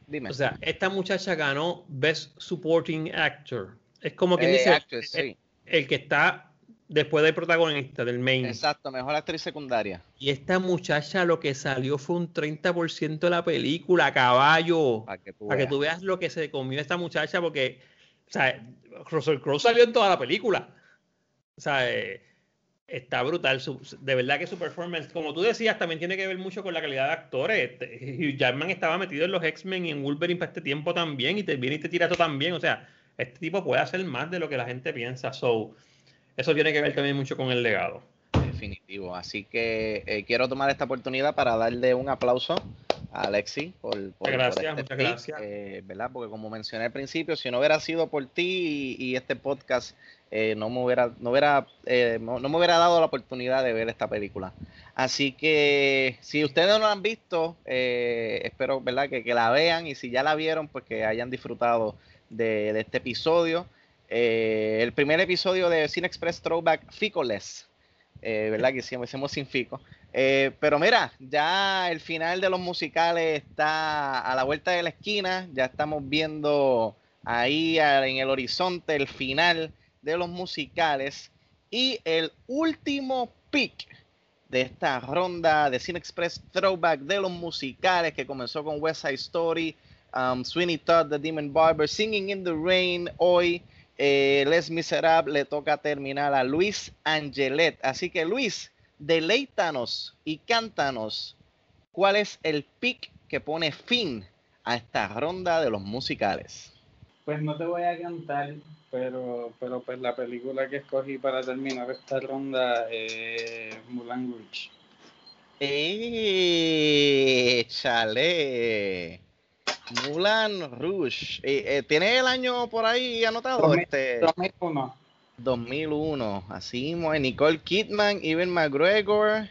dime. O sea, esta muchacha ganó Best Supporting Actor. Es como quien Eh, dice actress, el, sí. el que está después del protagonista, del main. Exacto, mejor actriz secundaria. Y esta muchacha lo que salió fue un 30% de la película, caballo. Para que Para que veas. tú veas lo que se comió esta muchacha, porque, o sea, Russell Crowe salió en toda la película. O sea, eh, está brutal. Su- de verdad que su performance, como tú decías, también tiene que ver mucho con la calidad de actores. Este, Hugh Jackman estaba metido en los X-Men y en Wolverine para este tiempo también, y te viene y te tira esto también. O sea, este tipo puede hacer más de lo que la gente piensa. So, eso tiene que ver también mucho con el legado. Definitivo. Así que eh, quiero tomar esta oportunidad para darle un aplauso a Alexi por, por- por gracias, este muchas pick, gracias. eh, ¿verdad? Porque como mencioné al principio, si no hubiera sido por ti y, y este podcast, eh, no me hubiera, no hubiera, eh, no, no me hubiera dado la oportunidad de ver esta película. Así que si ustedes no la han visto, espero, ¿verdad? Que, que la vean y si ya la vieron, pues que hayan disfrutado de, de este episodio. Eh, el primer episodio de Cine Express Throwback Ficoless, eh, ¿verdad? Que hicimos, hicimos sin Fico. Eh, pero mira, ya el final de los musicales está a la vuelta de la esquina, ya estamos viendo ahí en el horizonte el final de los musicales y el último pick de esta ronda de Cine Express Throwback de los musicales que comenzó con West Side Story, um, Sweeney Todd, The Demon Barber, Singing in the Rain, hoy eh, Les Miserables le toca terminar a Luis Angelet. Así que Luis, deleítanos y cántanos cuál es el pick que pone fin a esta ronda de los musicales. Pues no te voy a cantar, pero, pero pues la película que escogí para terminar esta ronda es Mulan Rouge. ¡Échale! Mulan Rouge. Eh, eh, ¿Tiene el año por ahí anotado? 2000, Este, 2001. 2001. Así mismo, eh, Nicole Kidman, Evan McGregor.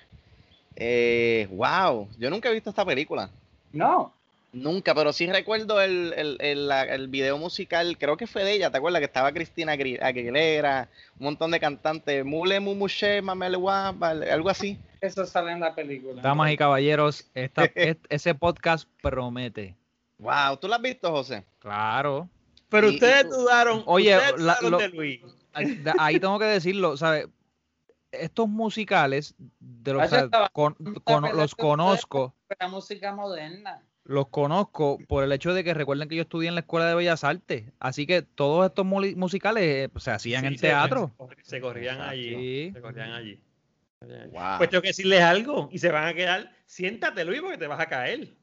Eh, wow, yo nunca he visto esta película. No, Nunca, pero sí recuerdo el, el, el, video musical, creo que fue de ella, ¿te acuerdas? Que estaba Cristina Aguilera, un montón de cantantes, Mule Mumuche, Mamelewa, algo así. eso sale en la película. Damas y caballeros, esta, es- ese podcast promete. Wow, ¿tú lo has visto, José? Claro. Pero Y- y ustedes tú- dudaron, Oye, ustedes la- dudaron lo- de Luis. Ahí ahí tengo que decirlo, ¿sabes? Estos musicales, de los, Vaya, o sea, estaba- con- con- los conozco, La música moderna. los conozco por el hecho de que recuerden que yo estudié en la Escuela de Bellas Artes, así que todos estos musicales eh, se hacían Sí, en se- teatro. Se, se corrían allí. Sí. Se corrían allí. Se corrían allí. Wow. Pues tengo que decirles algo y se van a quedar. Siéntate, Luis, porque te vas a caer.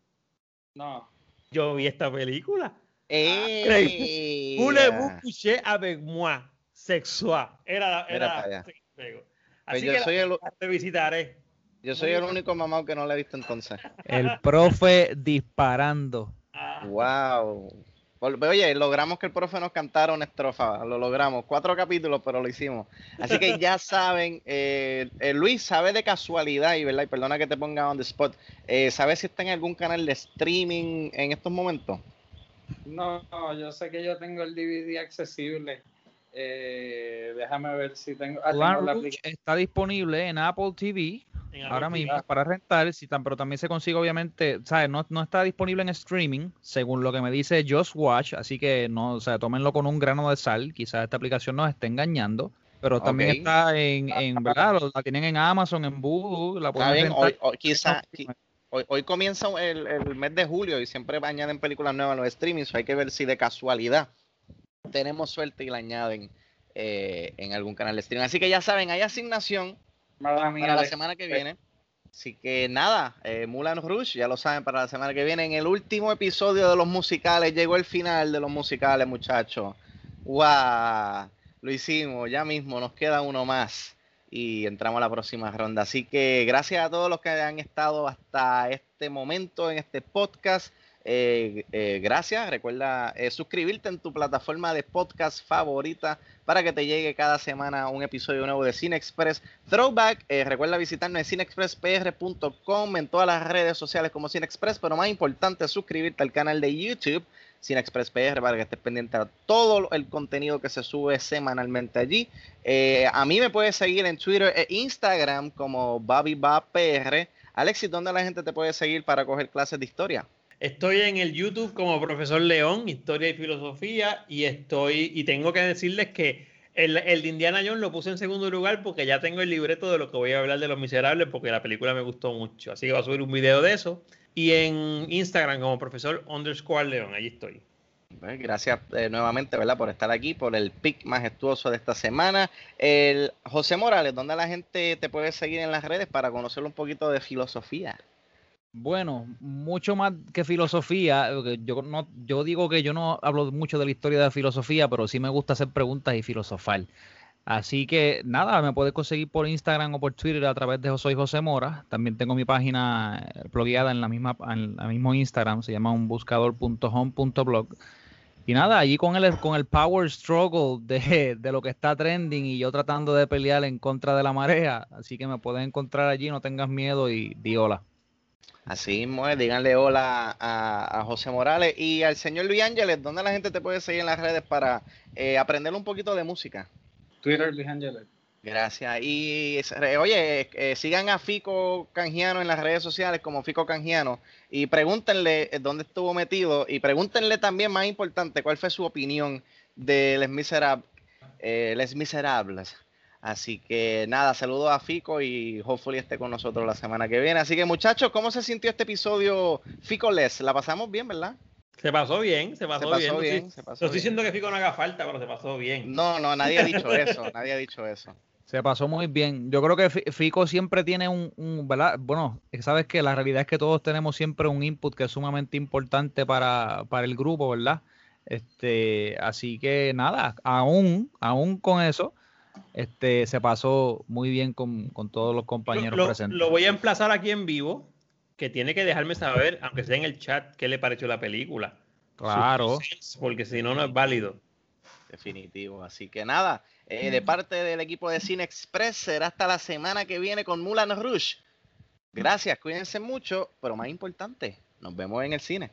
No. Yo vi esta película. ¡Ey! Voulez-vous coucher avec moi? Sexual. Era, era para allá. sí. Pues Así yo que soy la- el- te visitaré. Yo soy el único mamado que no lo he visto entonces. El profe disparando. Ah, Wow. Oye, logramos que el profe nos cantara una estrofa, lo logramos. Cuatro capítulos, pero lo hicimos. Así que ya saben, eh, eh, Luis sabe de casualidad, y verdad, y perdona que te ponga on the spot, eh, ¿sabe si está en algún canal de streaming en estos momentos? No, no, yo sé que yo tengo el DVD accesible. Eh, déjame ver si tengo. ah, tengo la está disponible en Apple TV en ahora Apple mismo TV. para rentar, si tan- pero también se consigue obviamente, ¿sabes? No, no está disponible en streaming, según lo que me dice Just Watch, así que no, o sea, tómenlo con un grano de sal, quizás esta aplicación nos esté engañando, pero también está en, en ¿verdad? La tienen en Amazon, en Voodoo, la pueden bien, rentar. hoy, hoy- quizá, qui- hoy, hoy comienza el, el mes de julio y siempre añaden películas nuevas en los streamings, hay que ver si de casualidad tenemos suerte y la añaden eh, en algún canal de streaming. Así que ya saben, hay asignación Mala para la semana que viene. Así que nada, eh, Mulan Rush, ya lo saben, para la semana que viene, en el último episodio de los musicales, llegó el final de los musicales, muchachos. ¡Guau! Lo hicimos, ya mismo, nos queda uno más y entramos a la próxima ronda. Así que gracias a todos los que han estado hasta este momento en este podcast. Eh, eh, gracias. Recuerda eh, suscribirte en tu plataforma de podcast favorita para que te llegue cada semana un episodio nuevo de Cine Express Throwback. recuerda visitarnos en cinexpresspr.com en todas las redes sociales como Cine Express, pero más importante, suscribirte al canal de YouTube Cine Express PR para que estés pendiente a todo el contenido que se sube semanalmente allí. a mí me puedes seguir en Twitter e Instagram como Bobby PR. Alexis, ¿dónde la gente te puede seguir para coger clases de historia? Estoy en el YouTube como profesor León, Historia y Filosofía, y estoy, y tengo que decirles que el, el, de Indiana Jones lo puse en segundo lugar porque ya tengo el libreto de lo que voy a hablar de Los Miserables, porque la película me gustó mucho. Así que voy a subir un video de eso. Y en Instagram como profesor underscore León, allí estoy. Pues, gracias eh, nuevamente, ¿verdad? Por estar aquí, por el pick majestuoso de esta semana. El José Morales, ¿dónde la gente te puede seguir en las redes para conocer un poquito de filosofía? Bueno, mucho más que filosofía. Yo, no, yo digo que yo no hablo mucho de la historia de la filosofía, pero sí me gusta hacer preguntas y filosofar. Así que nada, me puedes conseguir por Instagram o por Twitter a través de Soy José Mora. También tengo mi página eh, blogueada en la misma, en el mismo Instagram, se llama unbuscador.home.blog. Y nada, allí con el, con el power struggle de, de, lo que está trending y yo tratando de pelear en contra de la marea. Así que me puedes encontrar allí, no tengas miedo y di hola. Así mismo es, díganle hola a, José Morales y al señor Luis Ángeles, ¿dónde la gente te puede seguir en las redes para eh, aprender un poquito de música? Twitter Luis Ángeles. Gracias. Y oye, eh, sigan a Fico Canjiano en las redes sociales como Fico Canjiano y pregúntenle eh, dónde estuvo metido y pregúntenle también, más importante, cuál fue su opinión de Les Miserables. Les Miserables. Así que nada, saludos a Fico y hopefully esté con nosotros la semana que viene. Así que muchachos, ¿cómo se sintió este episodio Fico Les? La pasamos bien, ¿verdad? Se pasó bien, se pasó, bien. no estoy diciendo que Fico no haga falta, pero se pasó bien. No, no, nadie ha dicho eso, nadie ha dicho eso. Se pasó muy bien. Yo creo que Fico siempre tiene un, un, ¿verdad? Bueno, sabes que la realidad es que todos tenemos siempre un input que es sumamente importante para, para el grupo, ¿verdad? Este, así que nada, aún, aún con eso, este, se pasó muy bien con, todos los compañeros presentes. Lo voy a emplazar aquí en vivo, que tiene que dejarme saber, aunque sea en el chat, qué le pareció la película. Claro. Porque si no, no es válido. Definitivo. Así que nada, eh, de parte del equipo de Cine Express, será hasta la semana que viene con Mulan Rush. Gracias, cuídense mucho, pero más importante, nos vemos en el cine.